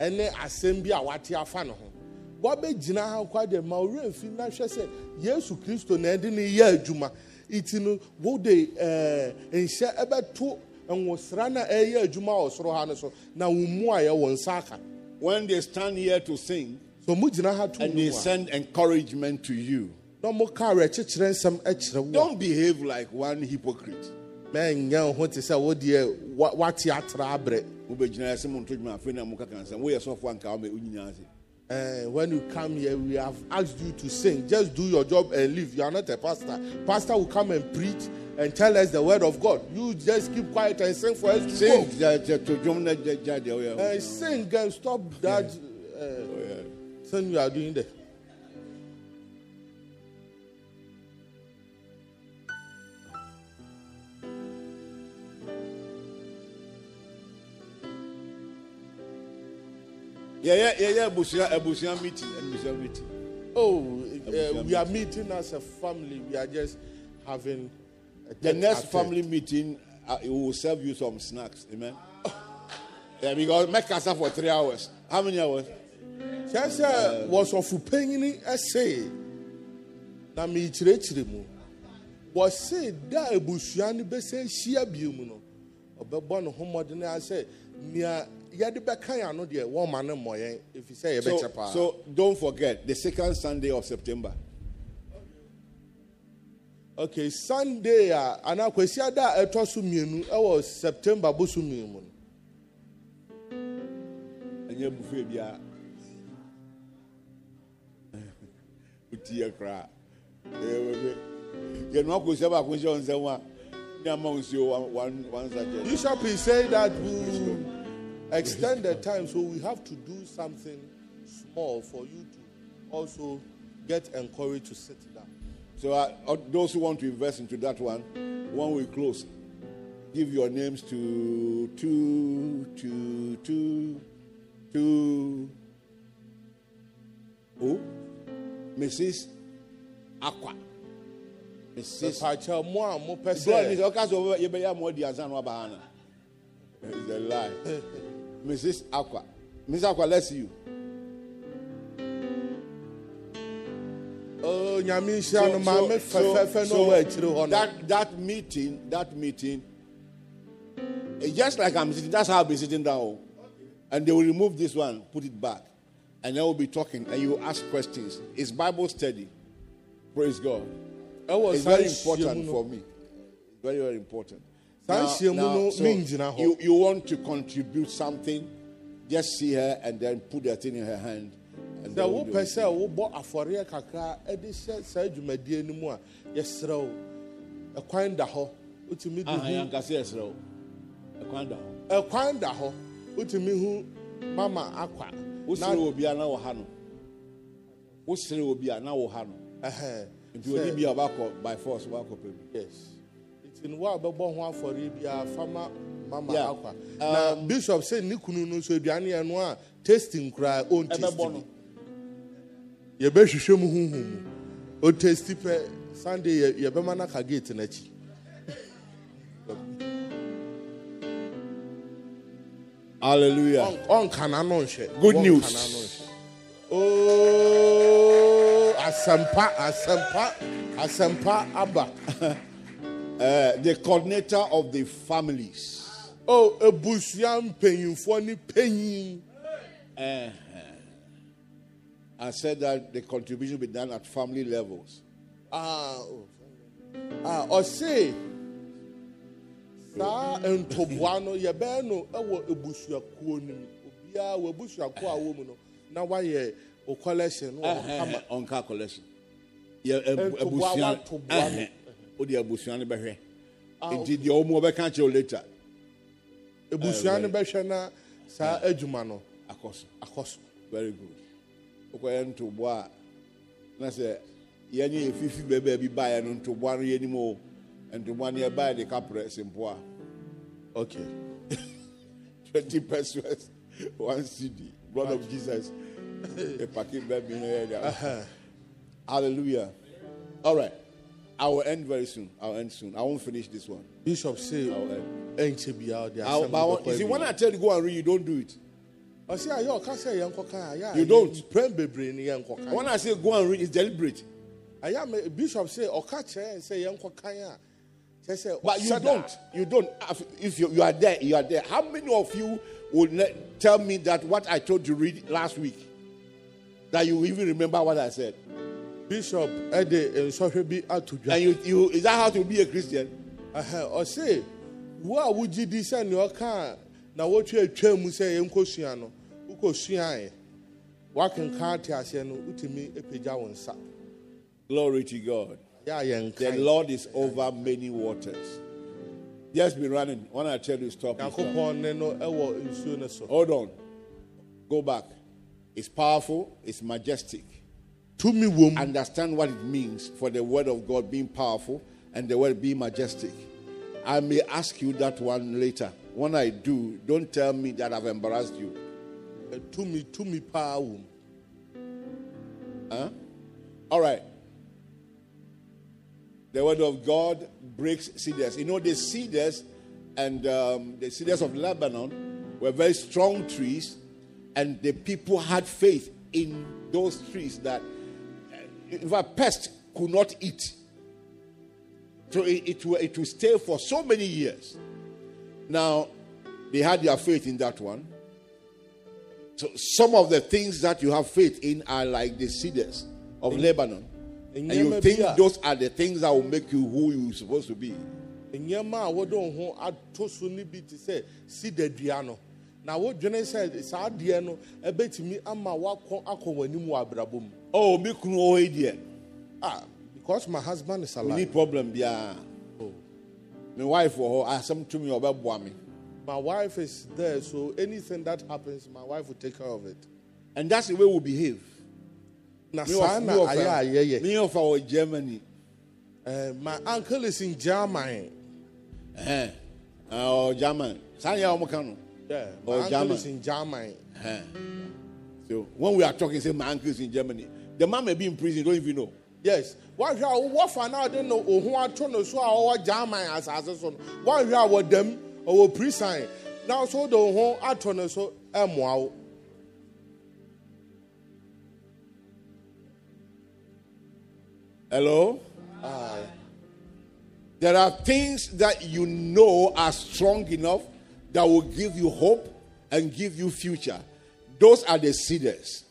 ɛne asɛm bi a wate afa ne ho wɔbɛgyina ha kɔ deɛ ma owurɛ mfi na hwɛ sɛ yesu kristo na ɛde ne yɛ adwuma nti no wode ɛɛ nhyɛ ɛbɛto nwosra na ɛyɛ adwuma wɔ soro ha no so na wo mu ayɛ wɔn nsa aka When they stand here to sing so mo gyina ha to and they send encouragement to you, na mo ka awerɛkyekyerɛ nsɛm ɛkyerɛ wo don't behave like one hypocrite. Mɛnyɛ wo ho te sɛ wodeɛ wa- atra abrɛ Wobɛgyina sɛ mo dwuma afei na moka ka nsɛm. Woyɛ sɔfoɔ anka woma wonyinaa ase. Uh, when you come here, we have asked you to sing. Just do your job and leave. You are not a pastor. Pastor will come and preach and tell us the word of God. You just keep quiet and sing for us to Sing go. the- the- to dwom na gya- gya deɛ woyɛ. Uh, sing and stop that uh, thing you are doing there. Yɛyɛ yeah, abusua abusua meeting abusua meeting Oh, uh, we are meeting as a family. We are just having The next a tete. family meeting, uh, it will serve you some snacks. Amen. (laughs) Yeah, because make us for three hours. How many hours? kyerɛ sɛ wɔsɔfo panyini ɛse na mekyerɛkyerɛ mu wɔse da abusua no bɛsɛ hyia bio mu no ɔbɛbɔ ne ho mmɔden a sɛ nea yɛde bɛka yɛ ano deɛ wɔma no mmɔ yɛn ɛfiri sɛ So, yɛbɛkyɛ paa so don't forget the second Sunday of September. okay sunday a anaa kwasia da a ɛtɔ so mmienu ɛwɔ september boso mmienu mu no ɛnyɛ buffet biara (laughs) eh, wotie koraa yɛno akɔsia baako nhyɛ wo nsɛm a ne ama wo nsuo one- one one sachet. bishop is saying that we extend the time so we have to do something small for you to also get encouraged to sit down So uh, uh, those who want to invest into that one, when we close, give your names to two, two, two, two. Who? Mrs. Akua. Mrs. Pacha mo a mo pɛ God is sɛ all you better more than San Wabahana. It's a lie. (laughs) Mrs. Akua. Mrs. Akua, let's see you. oh nyame nhyira no maame fɛfɛɛfɛ no wɔ akyire hɔ no that that meeting, that meeting, just like I'm sitting, that's how I'll be sitting down. And they will remove this one, put it back, and then we'll be talking, and you ask questions. It's Bible study. Praise God. It's very important for me. Very, very important. Saa nhyia mu no, so you, you want to contribute something, just see her and then put that thing in her hand. And sɛ then we'll do wopɛ sɛ wobɔ afɔreɛ kakra ɛde hyɛ saa dwumadie no mu a yɛserɛ wo. Ɛkwan da hɔ wotumi de Ah, hu yankasi ɛsrɛ wo. Ɛkwan da hɔ. ɛkwan da hɔ wotumi hu mama akwa. Wosere obi a na wɔ ha no? Wosere obi a na wɔ ha no? Ɛhɛn. Nti odi bi a ɔbakɔ by force ɔbakɔ pɛ yes no wo a bɛbɔ ho afɔre biara fama mama Yeah. akwa. Na bishop sɛ ne kunu no nso aduane yɛ no a tasting koraa ɔntesti ɛbɛbɔ bi. no. Yɛbɛhwehwɛ mu huhu mu. Ɔtesti pɛ sunday yɛ- yɛbɛma no aka gate no akyi hallelujah ɔnka n'ano nhwɛ. Good news. ooo asɛmpa asɛmpa asɛmpa aba. (laughs) uh, the coordinator of the families. O ebusua mpanyinfoɔ ne panyin. I said that the contribution will be done at family levels. Ah, oh, ah, ɔse saa ntoboa no yɛbɛyɛ no wɔ ebusuakuo no mu. Obiara wɔ ebusuakuo a wɔ mu no na wayɛ o collection no hɔ kama car collection. Yɛ ɛbu- Ntoboa no. Ɛhɛn. o de abusua no bɛhwɛ ah, nti deɛ ɔmo ɔbɛka kyerɛ o later. Ebusua eh, no bɛhwɛ na saa adwuma no akɔ so akɔ so very good. Wokɔyɛ ntoboa a na sɛ yɛne yɛfifi bɛbaa bi baeɛ no ntoboa no yɛnim o. Ntoboa no yɛbaeɛ de kaprɛ sempoa okay (laughs) 20 pesos one cd blood of jesus. (laughs) Yɛpake baabi no yɛde hallelujah. All right I will end very soon. I'll end soon. I won't finish this one. bishop say I'll end. ɛnkyɛ biara ɔde I'll, but I want- you see, when I tell you go and read, you don't do it. ɔse ayɛ ɔka sɛ yɛn nkɔka a yɛ a You don't. mpɛn bebree ni When I say go and read, it's deliberate. ayɛ me bishop say ɔka kyerɛ yɛn sɛ yɛn nkɔka a kyerɛ sɛ But you don't. You don't. If you, you are there, you are there. How many of you would let, tell me that what I told you read last week, that you even remember what I said? Bishop ɛde nsɔhwɛ bi ato dwa And you, you is that how to be a Christian? Ɔse wo a wogye di sɛ nea ɔka na wotwe atwa mu sɛ yɛnkɔsua no wokɔsuaeɛ woakenka ate aseɛ no wotumi apagya wo nsa Glory to God. yɛ The Lord is over many waters. Just be running. When I tell you stop, you stop. nyankopɔn ne no ɛwɔ nsuo no so Hold on. Go back. It's powerful, it's majestic. Tumi wom Understand what it means for the word of God being powerful and the word being majestic. I may ask you that one later. When I do, don't tell me that I've embarrassed you. tumi tumi paa wom Huh? All right. The word of God breaks cedars. You know, the cedars and um, the cedars of Lebanon were very strong trees, and the people had faith in those trees that, in fact, pest could not eat. So it, it, will, it will stay for so many years. Now, they had their faith in that one. So some of the things that you have faith in are like the cedars of Lebanon. And you think a- those are the things that will make you who you're supposed to be. nneɛma a wɔde wo ho ato so no bi te sɛ sida dua no na wodwene sɛ saa adeɛ no ɛbɛtumi ama woakɔ akɔ w'anim wɔ abrabɔ mu Oh, me kunu oh dear. ah because my husband is We alive need problem there. Oh. My wife or her, some to me about me. my wife is there so anything that happens my wife will take care of it And that's the way we behave. na Me saa of, na me of, ayɛ a yɛyɛ me of our Germany. Eh, my uncle is in germany Eh, or German. Sanya Omokano. yeah, my Oh, uncle German. is in germany Eh. So when we are talking, say my uncle is in Germany. The man may be in prison, don't even know. yes wahwɛ oh, a wɔfa no a ɔde no wo ho ato no so a ɔwɔ german asase so no wahwɛ a wɔdam ɔwɔ prison na so wode wo ho ato no so ɛmmoa wo Hello? There are things that you know are strong enough that will give you hope and give you future. Those are the cedars.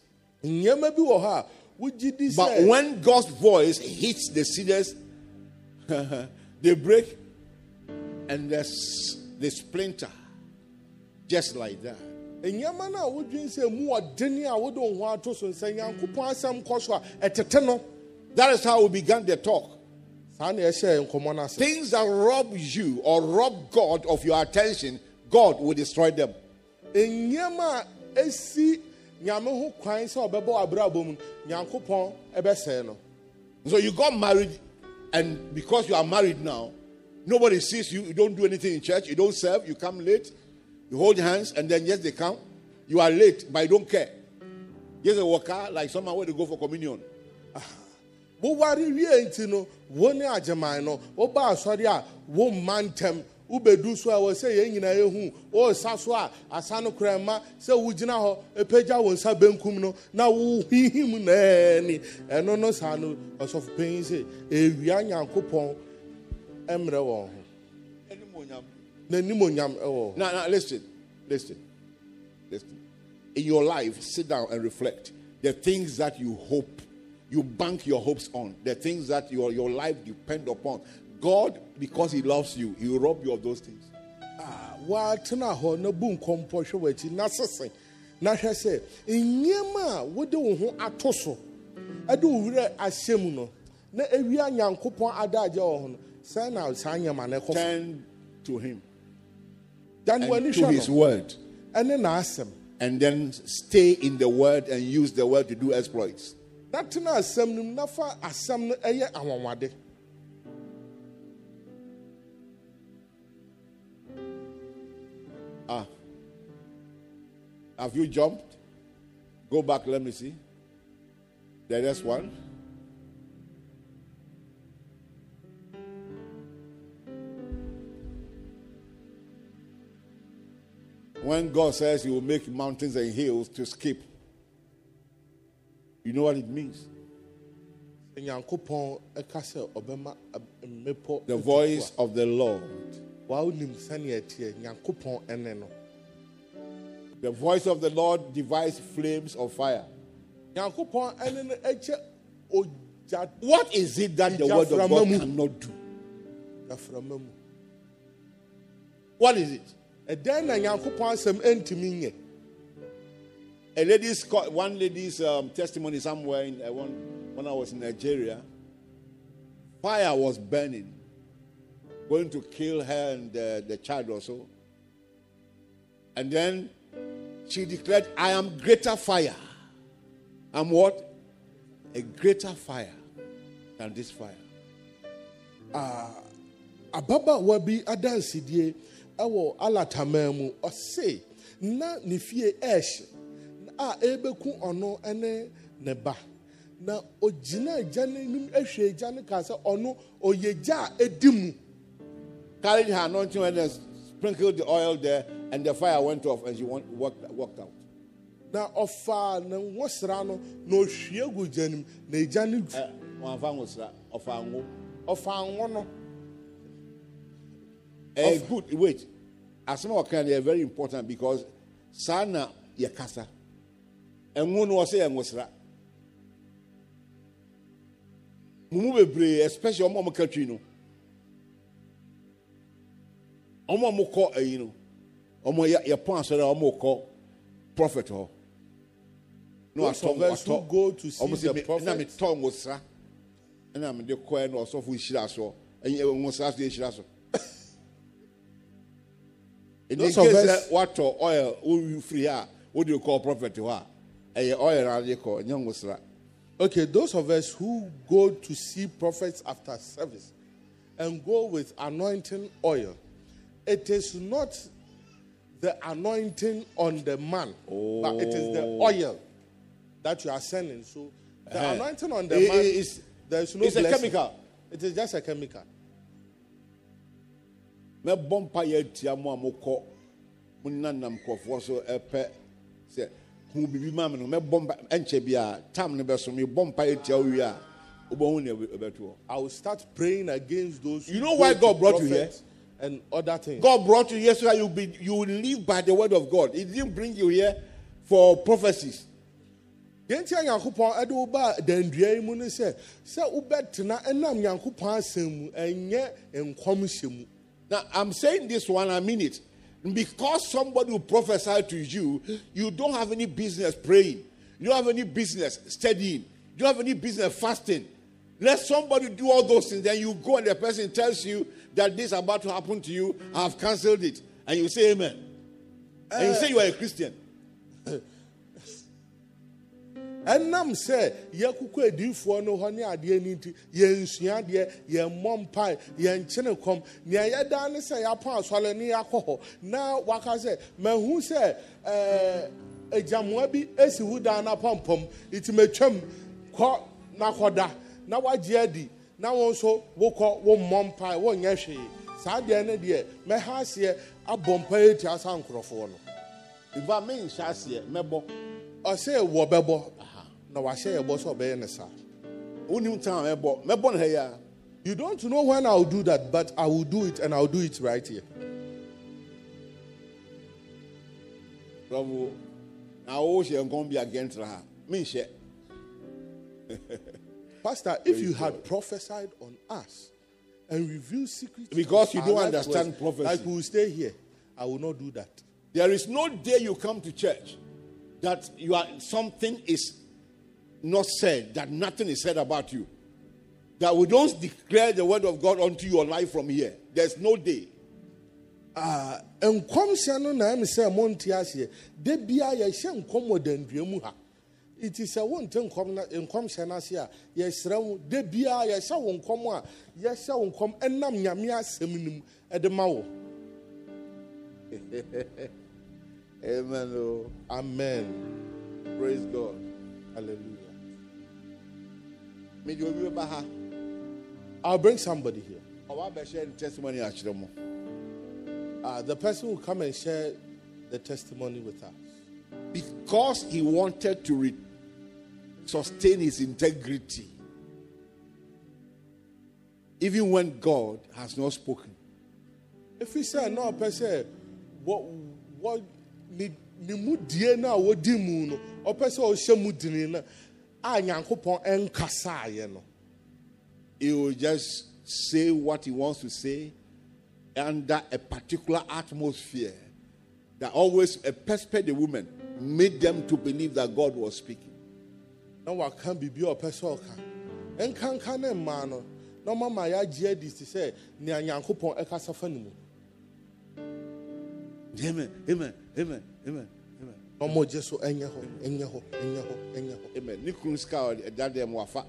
Nneɛma bi wɔ hɔ a wogye di But when God's voice hits the cedars, (laughs) they break and they, they splinter. Just like that. nneɛma no a wodwen sɛ mu ɔdene a wode wo ho ato so sɛ nyankopɔn asɛm kɔ so a ɛtete no That is how we began the talk. saa na ɛhyɛ nkɔmmɔ no ase Things that rob you or rob God of your attention, God will destroy them. nneɛma a ɛsi nyame ho kwan sɛ ɔbɛbɔ abrabɔ mu nyankopɔn ɛbɛsɛe no So you got married, and because you are married now, nobody sees you. You don't do anything in church. You don't serve. You come late. You hold hands, and then yes, they come. You are late, but you don't care. Just a worker like someone where they go for communion. Ah. woware wie nti no wo ne agyeman no woba asɔre a womma ntɛm wobɛdu so a wɔ sɛ yɛn nyinaa yɛhu wɔresa so a asa no kora ma sɛ wogyina hɔ ɛpagya wo nsa benkum no na wohihim naani ɛno no saa no ɔsɔfo panyin sɛ ɛwia nyankopɔn mmerɛ wɔn ho n'anim onyam ɛwɔ Now, now listen, listen, listen. In your life, sit down and reflect. The things that you hope, you bank your hopes on, the things that your, your life depend upon. God, because He loves you, He will rob you of those things. Ah, watena hɔ na bu nkɔmpɔ hwɛ w'akyi na sese na hwɛ sɛ nneɛma a wode wo ho ato so ɛde wo werɛ ahyɛ mu no na ewia nyankopɔn adagye wɔ ho no sɛ na saa nneɛma ɛkɔ Turn to Him dan and w'ani to hwɛ His no word. ɛne n'asɛm and then stay in the word and use the word to do exploits. na tena asɛm no mu na fa asɛm no ɛyɛ anwanwade Ah. Have you jumped? Go back, let me see. The next one. When God says He will make mountains and hills to skip, you know what it means? nyankopɔn ɛka sɛ ɔbɛma ab- mmepɔ The voice of the Lord. Wa wonim sɛnea ɛteɛ nyankopɔn ɛne no The voice of the Lord divides flames of fire. nyankopɔn ɛne no ɛkyɛ ogya What is it that the word of God cannot do? aframa mu What is it? ɛdɛn na nyankopɔn asɛm ɛntumi nyɛ A lady's one lady's um, testimony somewhere in uh, one, when I was in Nigeria. Fire was burning, going to kill her and uh, the child also. And then she declared, "I am greater fire. I'm what? A greater fire than this fire." ababaawa bi adansidie ɛwɔ alataman mu ɔse na ne fie ɛɛhye a ɛrebɛku ɔno ne ne na ogyina agya n'anim ahwɛ agya no kaa sɛ ɔno ɔyɛ gya a ɛdi mu Carried her anointing and sprinkled the oil there, and the fire went off, and she went, walked, walked out. ne nwosra no na ɔhwie gu gya no mu na agya no Eh, wɔamfa nwosra, ɔfa ngo. ɔfaa ngo no Eh, good. Wait. Asɛm a ɔka no yɛ very important because saa na yɛkasa. Ɛngo no ɔsɛ yɛ nwosra. Bebree, especially ɔmo a ɔmo ka twi no. Ɔmo a ɔmo kɔ ayi no. Ɔmo yɛ yɛpɔn asɔre a ɔmo kɔ prophet hɔ. Na Those of us who go to see ɔmo sɛ the me- na prophet- me tɔ nwosra. Ɛna me de kɔɛ na ɔsɔfo hyira so. Ɛyɛ nwosra so yɛ so. Of us- sɛ watɔ oil wowi firi a wode kɔ prophet hɔ a ɛyɛ oil na ade kɔ ɛnyɛ nwosra Okay, those of us who go to see prophets after service and go with anointing oil, it is not the anointing on the man, but it is the oil that you are sending. So the Eh. anointing on the It- man, is it's- there is no it's a chemical. It is just a chemical. mɛbɔ mpa yɛ atia mo a mokɔ mo nanam nkurɔfoɔ so ɛpɛ sɛ hu biribi ma me no mɛbɔ mpa ɛnkyɛ bi a tam no bɛso mebɔ mpa yɛ atia wo wie a wobɛhu ne ɛbɛto hɔ I will start praying against those. You know why God brought you prophets And other things. god brought you here so that you be you will live by the word of god he didn't bring you here for prophecies nyankopɔn ɛde wo dandua yi mu no sɛ sɛ wobɛtena ɛnam nyankopɔn asɛm mu ɛnyɛ mu Now, I'm saying this one, I mean it. Because somebody will prophesy to you, you don't have any business praying. You don't have any business studying. You don't have any business fasting. Let somebody do all those things. Then you go and the person tells you that this is about to happen to you. I have cancelled it. And you say amen. And you say you are a Christian. ɛnam sɛ yɛkokɔ adiifoɔ no hɔ ne adeɛ no nti yɛnsua adeɛ yɛmmɔ mpae yɛnkyene kɔm nea yɛda ne sɛ yɛapɔ asɔre ne yɛakɔ hɔ na waka sɛ mahu sɛ agyamoa eh, bi asi wo daa no apɔmpɔm nti matwam kɔ na kɔda na woagye adi na wo nso wokɔ wommɔ mpae wonyɛ hwee saa deɛ no deɛ mɛha aseɛ abɔ mpae atia sa nkurɔfoɔ no If I mean Shasia, Mebo, ɔsɛ wɔbɛbɔ na wahyɛ yɛbɔ sɛ ɔbɛyɛ ne saa Town, Mebo, Mebo, here. You don't know when I'll do that, but I will do it and I'll do it right here. Bravo. Now, oh, she ain't going to be against her. Pastor, if you had prophesied on us and revealed secrets, Because you don't understand us, prophecy. like we will stay here, I will not do that. There is no day you come to church that you are something is not said, that nothing is said about you. That we don't declare the word of God unto your life from here. There's no day. Ah, nkɔmhyɛ no na ɛmi sɛ monte aseɛ de bia yɛhyɛ nkɔm wɔ dandua mu ha iti sɛ wonte nkɔmhyɛ no ase a yɛsrɛ wo de bia yɛhyɛ wo nkɔm a yɛhyɛ wo nkɔm ɛnam nyame asɛm no mu ɛde ma wo (laughs) Amen. oh. amen Praise God. hallelujah Me do you remember her? i'll bring somebody here Our sharing testimony actually. uh, the person will come and share the testimony with us Because he wanted to re- sustain his integrity. Even when God has not spoken. if he say no sɛ what what ne mu die no a wɔdi mu no ɔpɛ sɛ ɔhyɛ mu dini no a no he will just say what he wants to say under a particular atmosphere that always especially the women made them to believe that God was speaking. Na waka biribi a ɔpɛ sɛ ɔka nkanka ne mmaa no na ɔma ma yɛagye adi te sɛ nea nyankopɔn ɛkasa fa ne mu Amen, amen, amen, amen, amen, na ɔmɔgye so ɛnyɛ hɔ ɛnyɛ hɔ ɛnyɛ hɔ ɛnyɛ hɔ amen. Nikun ska that them wafa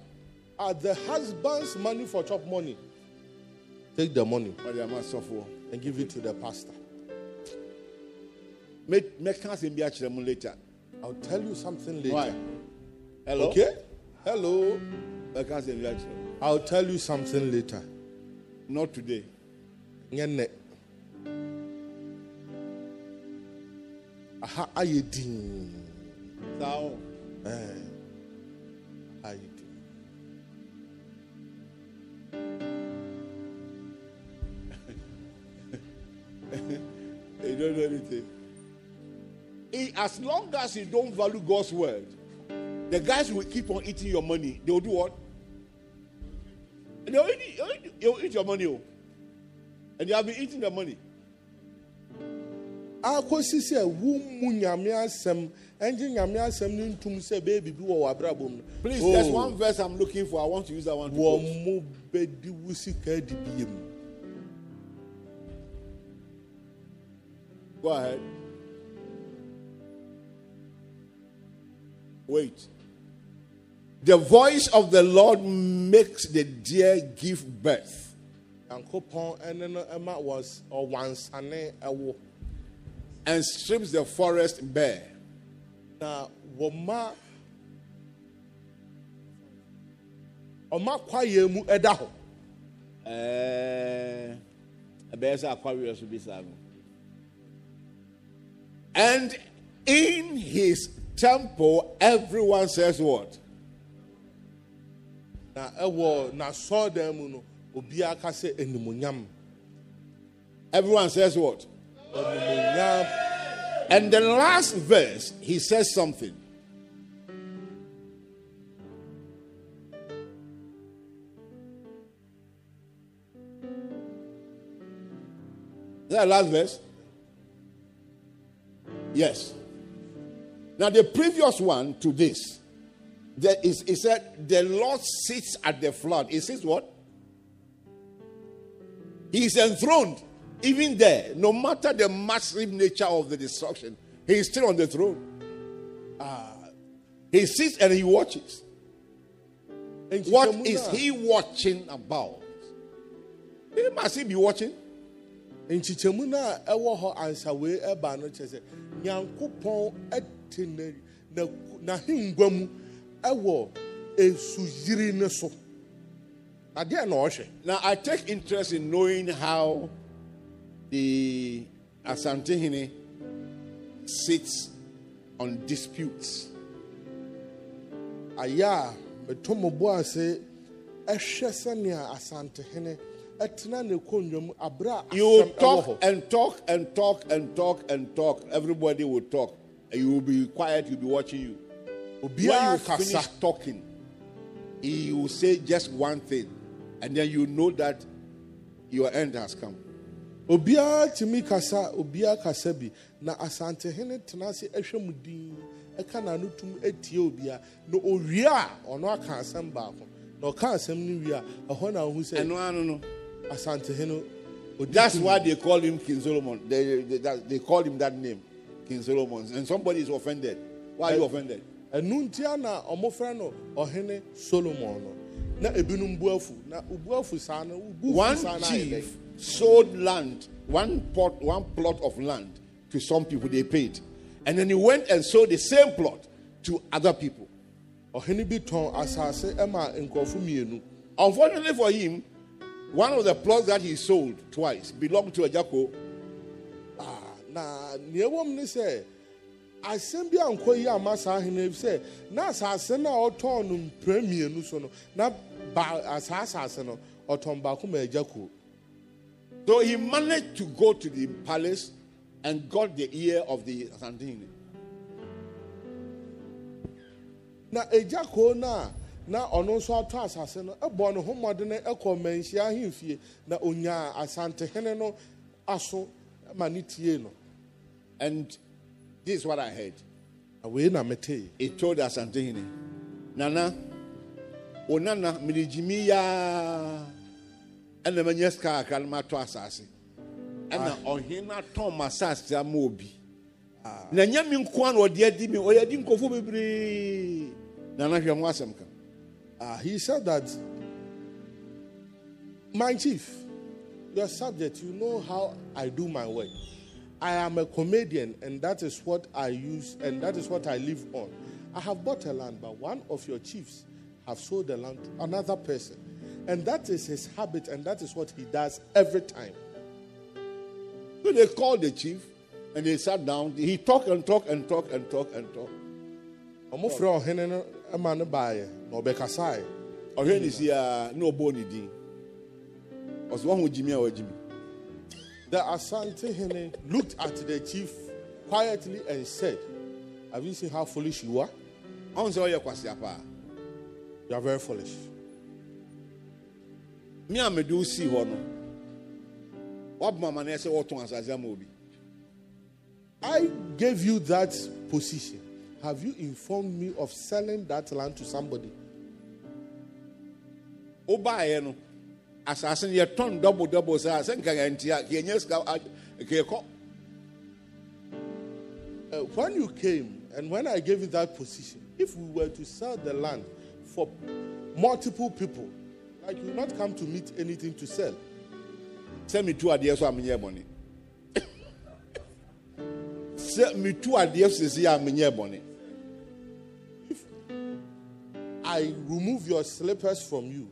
are the husband's money for chop money take the money or the man suffer. and give it to the pastor Make make us be actually later. i'll tell you something later Why? Hello. okay. Hello? Ɛka sɛ wia kyerɛ i'll tell you something later. Not today. Aha ayɛ din saa wo Ɛɛ, ayɛ din you (laughs) don't know anything. Eh, as long as you don't value God's word the guys will keep on eating your money they will do what they will eat, they will eat, they will eat your money oh. and they have been eating the money akɔsi sɛ wo mu nyame asɛm ɛngye nyame asɛm no ntom sɛ bɛyɛ biribi wɔ w'abrabɔ mu no. please Oh, there's one verse i'm looking for i want to use that one to wɔ quote. mo bɛdi wo sika adi biem Go ahead. Wait. The voice of the Lord makes the deer give birth. nyankopɔn ɛne no ɛma wɔs ɔwansane ɛwo and strips the forest bare. Now, wɔma ɔma kwayɛ mu ɛda hɔ Eh, ɛbɛyɛ sɛ Aquarius will be seven. And in his temple, everyone says what? Na ɛwɔ mu no obiara ka sɛ Everyone says what? And the last verse, he says something. Is that the last verse? Yes. Now, the previous one to this, is, he said, The Lord sits at the flood. He says what? He is enthroned, even there, no matter the massive nature of the destruction, he is still on the throne. Ah, he sits and he watches. What is he watching about? He must he be watching? nkyekyɛmu no a ɛwɔ hɔ ansa wei ɛba no kyerɛ sɛ nyankopɔn ɛte na- na- n'ahengua mu ɛwɔ esuyiri no so adeɛ na ɔhwɛ Now, I take interest in knowing how the Asantehene sits on disputes. ayɛ a meto mo bo ase ɛhwɛ sɛnea asantehene ɛtena ne konnwa mu You talk and talk and talk and talk and talk. Everybody will talk. And you will be quiet, you'll be watching you. When obiara you kasa finish talking, he will say just one thing, and then you know that your end has come. obiara tumi kasa obiara kasa bi na asantehene tena ase ɛhwɛ mu din ɛka n'ano tum etie obiara na owie a ɔno aka asɛm baako na ɔka asɛm no wie a ɛhɔ na ohun And sɛ no, no, no. asantehene odi That's why they call him King Solomon. They, they, they call him that name, King Solomon. And somebody is offended. Why are you offended? Ɛnu ntia na ɔmo frɛ no ɔhene solomon no na ebinom bu afu na obu afu saa no bu One saa no ayɛ dɛ chief sold land, one plot, one plot of land to some people. They paid, and then he went and sold the same plot to other people. ɔhene bi tɔn asase ɛma nkurɔfo mmienu Unfortunately for him, one of the plots that he sold twice belonged to a Jacko. Ah, na nea ɛwɔ mu ne sɛ asɛm bi ankɔ yi ama saa ahene sɛ na asase no a ɔtɔn no mpira mmienu so no na ba saa asase no ɔtɔn baako ma agya kuo So he managed to go to the palace and got the ear of the Santini. na agya kuo no a na ɔno nso atɔ asase no ɛbɔ ne ho mmɔden ɛkɔ manhyia ahemfie na onyaa asantehene no aso ma ne tie no And this is what I heard. na na metee He told the Asantehene, Nana, o Nana, milijimi ya, ɛna manya sika kakra no matɔ asase. Ɛna ɔhene atɔn masase ama obi na nyɛ me nko a na ɔde adi me ɔde adi nkɔfo bebree nana hwɛ ho asɛm ka. Uh, he said that, my chief, your subject, you know how I do my work. I am a comedian, and that is what I use, and that is what I live on. I have bought a land, but one of your chiefs have sold the land to another person. And that is his habit, and that is what he does every time. So they called the chief and they sat down. He talked and talked and talked and talked and talked. ɔmo frɛ ɔhene no ma no baeɛ na ɔbɛkasaeɛ ɔhwɛ ne si a na ɔbɔ ne din ɔsɛ wahu gyimi a wagyimi The Asantehene looked at the chief quietly and said, Have you seen how foolish you are? You are very foolish. me a mede wo sii hɔ no woaboma amanneɛ sɛ wɔtɔn asase I gave you that position. Have you informed me of selling that land to somebody? wobaeɛ no asase no yɛtɔn double double saa sɛ nka yɛnte a kɛnyɛ sika kɛkɔ Uh, when you came and when I gave you that position, if we were to sell the land for multiple people, like you will not come to meet anything to sell. sɛ metu adeɛ so a menyɛ bɔne (coughs) sɛ metu adeɛ so sesi a money. If I remove your slippers from you.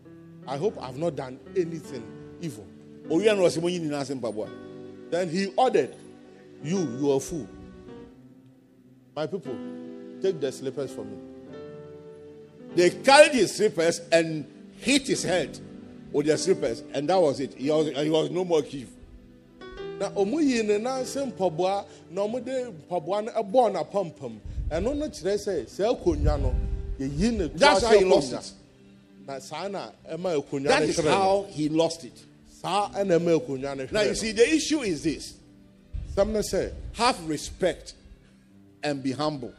I hope I've not done anything evil. owia no ɔsɛ monyi nyinaa ase mpaboa Then he ordered, You, you are a fool. My people, take the slippers from me. they carried his slippers and hit his head with their slippers and that was it he was, he was no more chief na ɔmo yi ne nan mpaboa na ɔmo de mpaboa no ɛbɔɔ n'apampam ɛno no kyerɛ sɛ sɛ akonnwa no yɛyi ne to that's how ahyɛ he that is how he lost it. Saa ɛna ɛma akonnwa no now you see the issue is this. No sɛ have respect and be humble.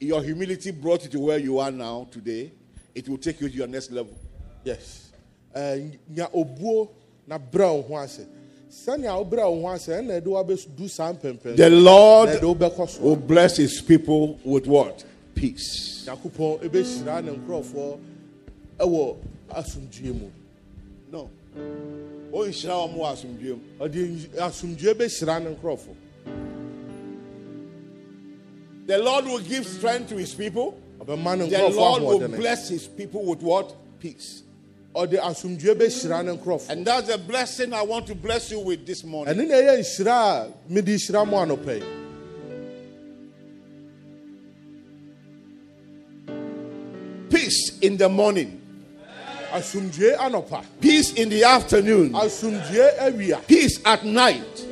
Your humility brought you to where you are now today. It will take you to your next level. yes. Eh, nya obuo na brɛ wo ho ase. Wobrɛ wo ho ase ɛde wabɛdu saa mpɛmpɛn The Lord ɛde wobɛkɔ so. will bless his people with what? Peace. nyankopɔn ɛbɛhyira ne nkurɔfoɔ ɛwɔ asomdwie mu No. Wɔn wɔ asomdwoe mu. ɔde asomdwie bɛhyira ne nkurɔfoɔ The Lord will give strength to his people. ɔbɛma ne The Lord will bless his people with what? Peace. ɔde asomdwie bɛhyira ne nkurɔfoɔ And that's the blessing I want to bless you with this morning. ɛne na ɛyɛ nhyira a mede hyira mo anɔpɛ yi Peace in the morning, peace in the afternoon, peace at night,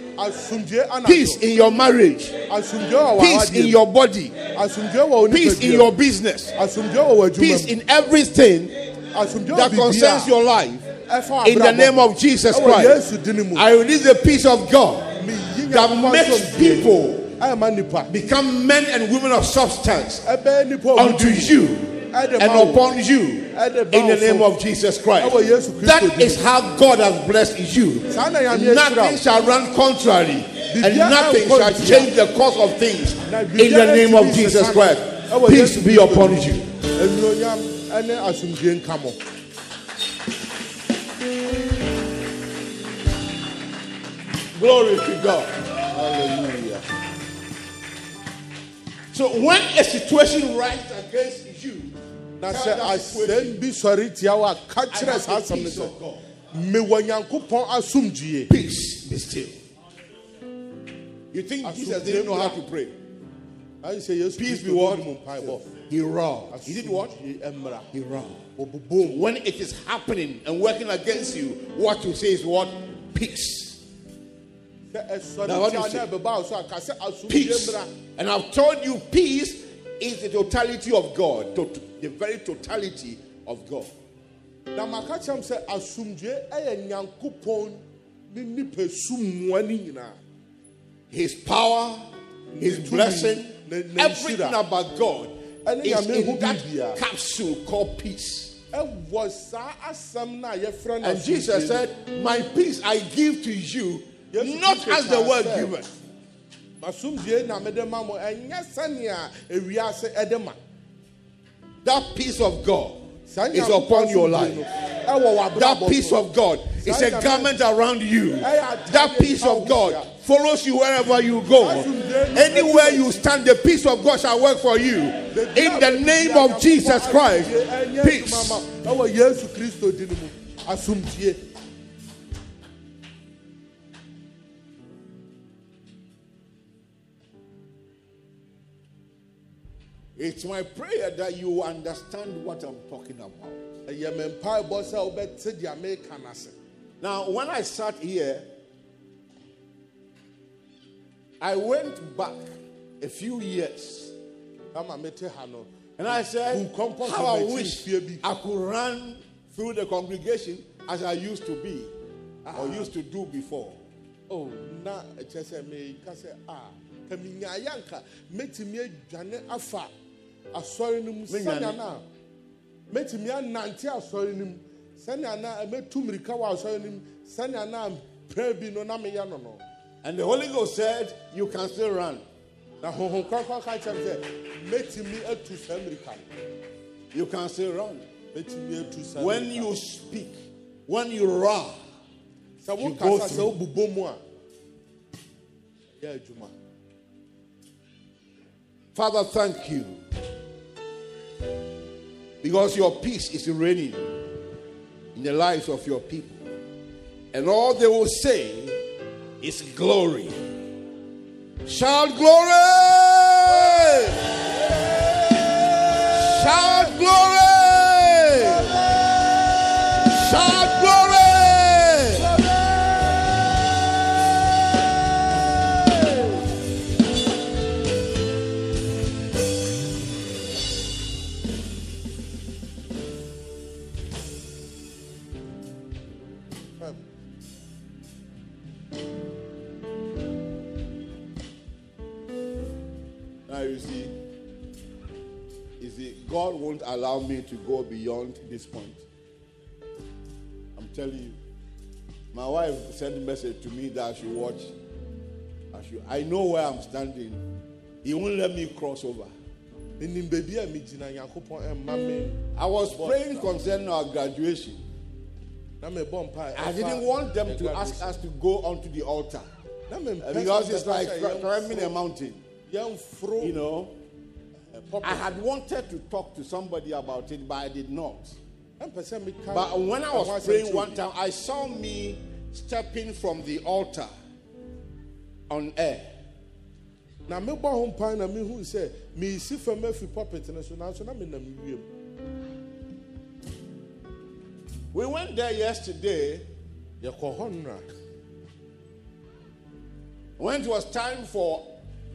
peace in your marriage, peace in your body, asomdwie wɔ wo peace in your business, asomdwie wɔ w'adwuma peace in everything that concerns your life. In the name of Jesus Christ, yesu dini mu. I release the peace of God that makes people become men and women of substance ɛbɛyɛ nipa a unto you and upon you in the name of Jesus Christ. ɛwɔ yesu kristo That is how God has blessed you. saa na nyame ahyira Nothing shall run contrary, and nothing shall change the course of things in the name of Jesus. Christ. Peace be upon you. anuonyam ɛne asomdwie nka mo Glory to God. Hallelujah. So when a situation rises against you, na sɛ asɛm bi sɔre tia wo a ka I kyerɛ saa asɛm no peace sɛ mewɔ nyankopɔn asomdwie Peace be still. You think Jesus didn't know how to pray? ayi sɛ yesu Peace be what? He roared. He did what? He roared. ɔbobom When it is happening and working against you, what you say is what? Peace. ɛsɔre Now, what you say? ɛbɛba wo so a ka sɛ asomdwie Peace. And I've told you, peace is the totality of God, the very totality of God. na maka kyerɛm sɛ asomdwie ɛyɛ nyankopɔn ne nipasu mmoa ne nyinaa His power, His blessing, ne- ne everything about God is in that capsule called peace. ɛwɔ saa asɛm no a And Jesus said, My peace I give to you, not as the world giveth. That peace of God is upon your life. That peace of God is a garment around you. That peace of God follows you wherever you go. Anywhere you stand, the peace of God shall work for you. In the name of Jesus Christ, peace. It's my prayer that you understand what I'm talking about. ɛyɛ me mpaebɔ sɛ wobɛte deɛ meka no ase. Now, when I sat here, I went back a few years. Ama mete ha no. And I said, How I wish I could run through the congregation as I used to be ah. or used to do before. oh na ɛkyɛ sɛ meka sɛ a ka menyaeɛ anka mɛtumi adwane afa asɔre no mu sɛnea na mɛtumi anante asɔre no mu sɛnea na mɛtu mmirika wɔ asɔre no mu sɛnea na mprɛ bi no na meyɛ no no And the Holy Ghost said, You can still run. na honhom kronkron ka kyerɛ sɛ mɛtumi atu saa mmirika no You can still run. mɛtumi atu saa When you speak, when you roar, sɛ you go sɛ wobobɔ mu a yɛ adwuma Father, thank you. Because your peace is reigning in the lives of your people. And all they will say is glory. Shout glory! Shout glory! Won't allow me to go beyond this point. I'm telling you. My wife sent a message to me that I should watch. I should. I know where I'm standing. He won't let me cross over. menim baabi a megyina nyankopɔn ɛmma me I was praying concerning our graduation. na mebɔ mpa I didn't want them to ask us to go onto the altar na mempɛ sɛ because it's like climbing a mountain. You know. I had wanted to talk to somebody about it, but I did not. But when I was praying one time, I saw me stepping from the altar on air. na mebɔ ho mpan na mehu sɛ meesi fam afi pɔpet no so nanso na menam wiem We went there yesterday yɛkɔ hɔ when it was time for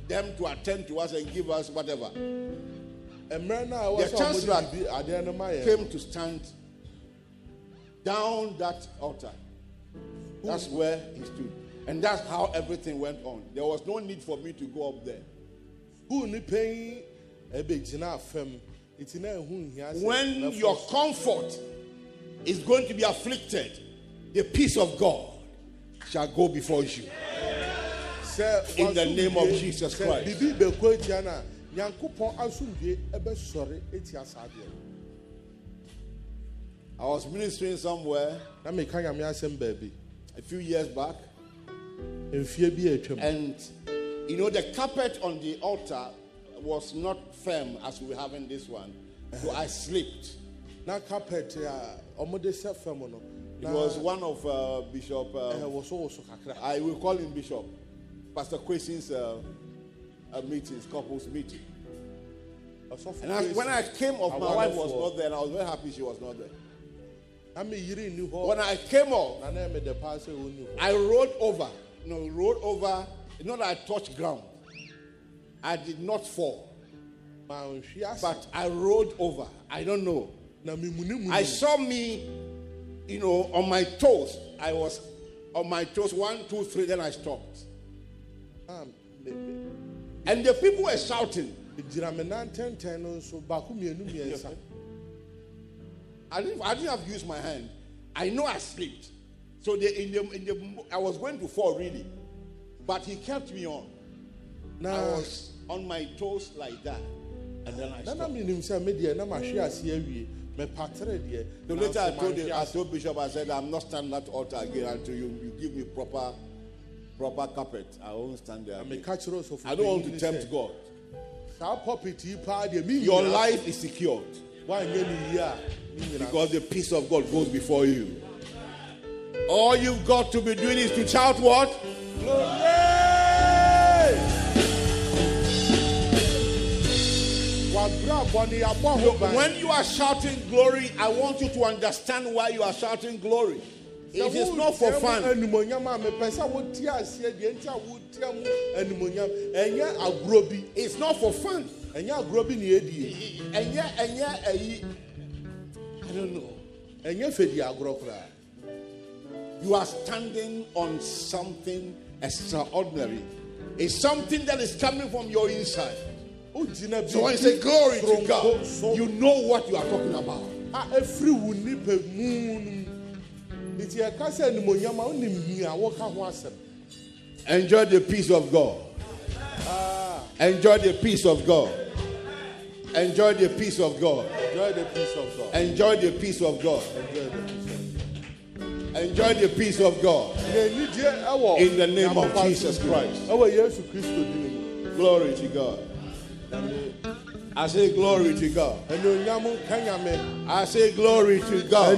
them to attend to us and give us whatever. mmerɛ no a ɛwɔ The chancellor ɔmode bibi adeɛ no ma yɛ Came to stand down that altar. That's where he stood. And that's how everything went on. There was no need for me to go up there. skul ne panyin ɛbɛgyina fam nti na ɛho nhia sɛ When your comfort is going to be afflicted, the peace of God shall go before you. In the name of Jesus Christ. biribi bɛkɔ atia no a nyankopɔn asomdwe ɛbɛsɔre atia saa adeɛ no I was ministering somewhere na meka nyame asɛm baabi. a few years back, mfie bi a atwam. And you know, the carpet on the altar was not firm as we have in this one. So I slipped. na carpet a ɔmode sɛ fam no. It was one of uh, Bishop, uh, woso woso kakra. I will call him Bishop, Pastor Quesin's uh, uh, meetings, couples meeting. And I, when I came up, my wife was not there, and I was very happy she was not there. na meyere nni hɔ When I came up, na na ɛmɛ dɛ paa sɛ ɔnni hɔ I rolled over. No, rolled over. It's not that I touched ground. I did not fall, but I rolled over. I don't know. I saw me, you know, on my toes. I was on my toes, one, two, three, then I stopped. And the people were shouting. gyina me nan tɛntɛn no nso baako mmienu mmiɛnsa (laughs) I didn't, I didn't have used my hand. I know I slipped. So the, in the, in the, I was going to fall really. But he kept me on. Now, I was on my toes like that. And then I stopped. menim sɛ me deɛ na mahwe ase awie mepatere deɛ So later I told, manhwe I told Bishop, I said, I'm not standing at altar again until you, you give me proper proper carpet. I won't stand there. again. meka kyerɛ ɔsɔfo I don't want to tempt God. saa pulpit yi paa deɛ me Your life is secured woanyɛ ne yie a ne nyinaa because the peace of God goes before you. All you've got to be doing is to shout what? wabrɛ bɔne yɛabɔ ho ban When you are shouting glory, I want you to understand why you are shouting glory. It is not for fun. animonyam a mepɛ sɛ wote aseɛ deɛ nti a ah, wotia mu animonyam ɛnyɛ agorɔ bi It's not for fun. ɛnyɛ agorɔ bi ne yɛdie And yet, and yet, I don't know. ɛnyɛ fɛdi agorɔ koraa You are standing on something extraordinary. It's something that is coming from your inside. So when you say glory to God, you know what you are talking about. Ah, nti ɛka sɛ animonyam a wonim nyi a woka ho asɛm Enjoy the peace of God. Enjoy the peace of God. Enjoy the peace of God. enjoy the peace of God Enjoy the peace of God. enjoy the peace of God Enjoy the peace of God. na anigye ɛwɔ In the name of Jesus. Christ. ɛwɔ oh, yesu kristo din mu Glory to God. I say glory to God. anuonyam nka nyame I say glory to God.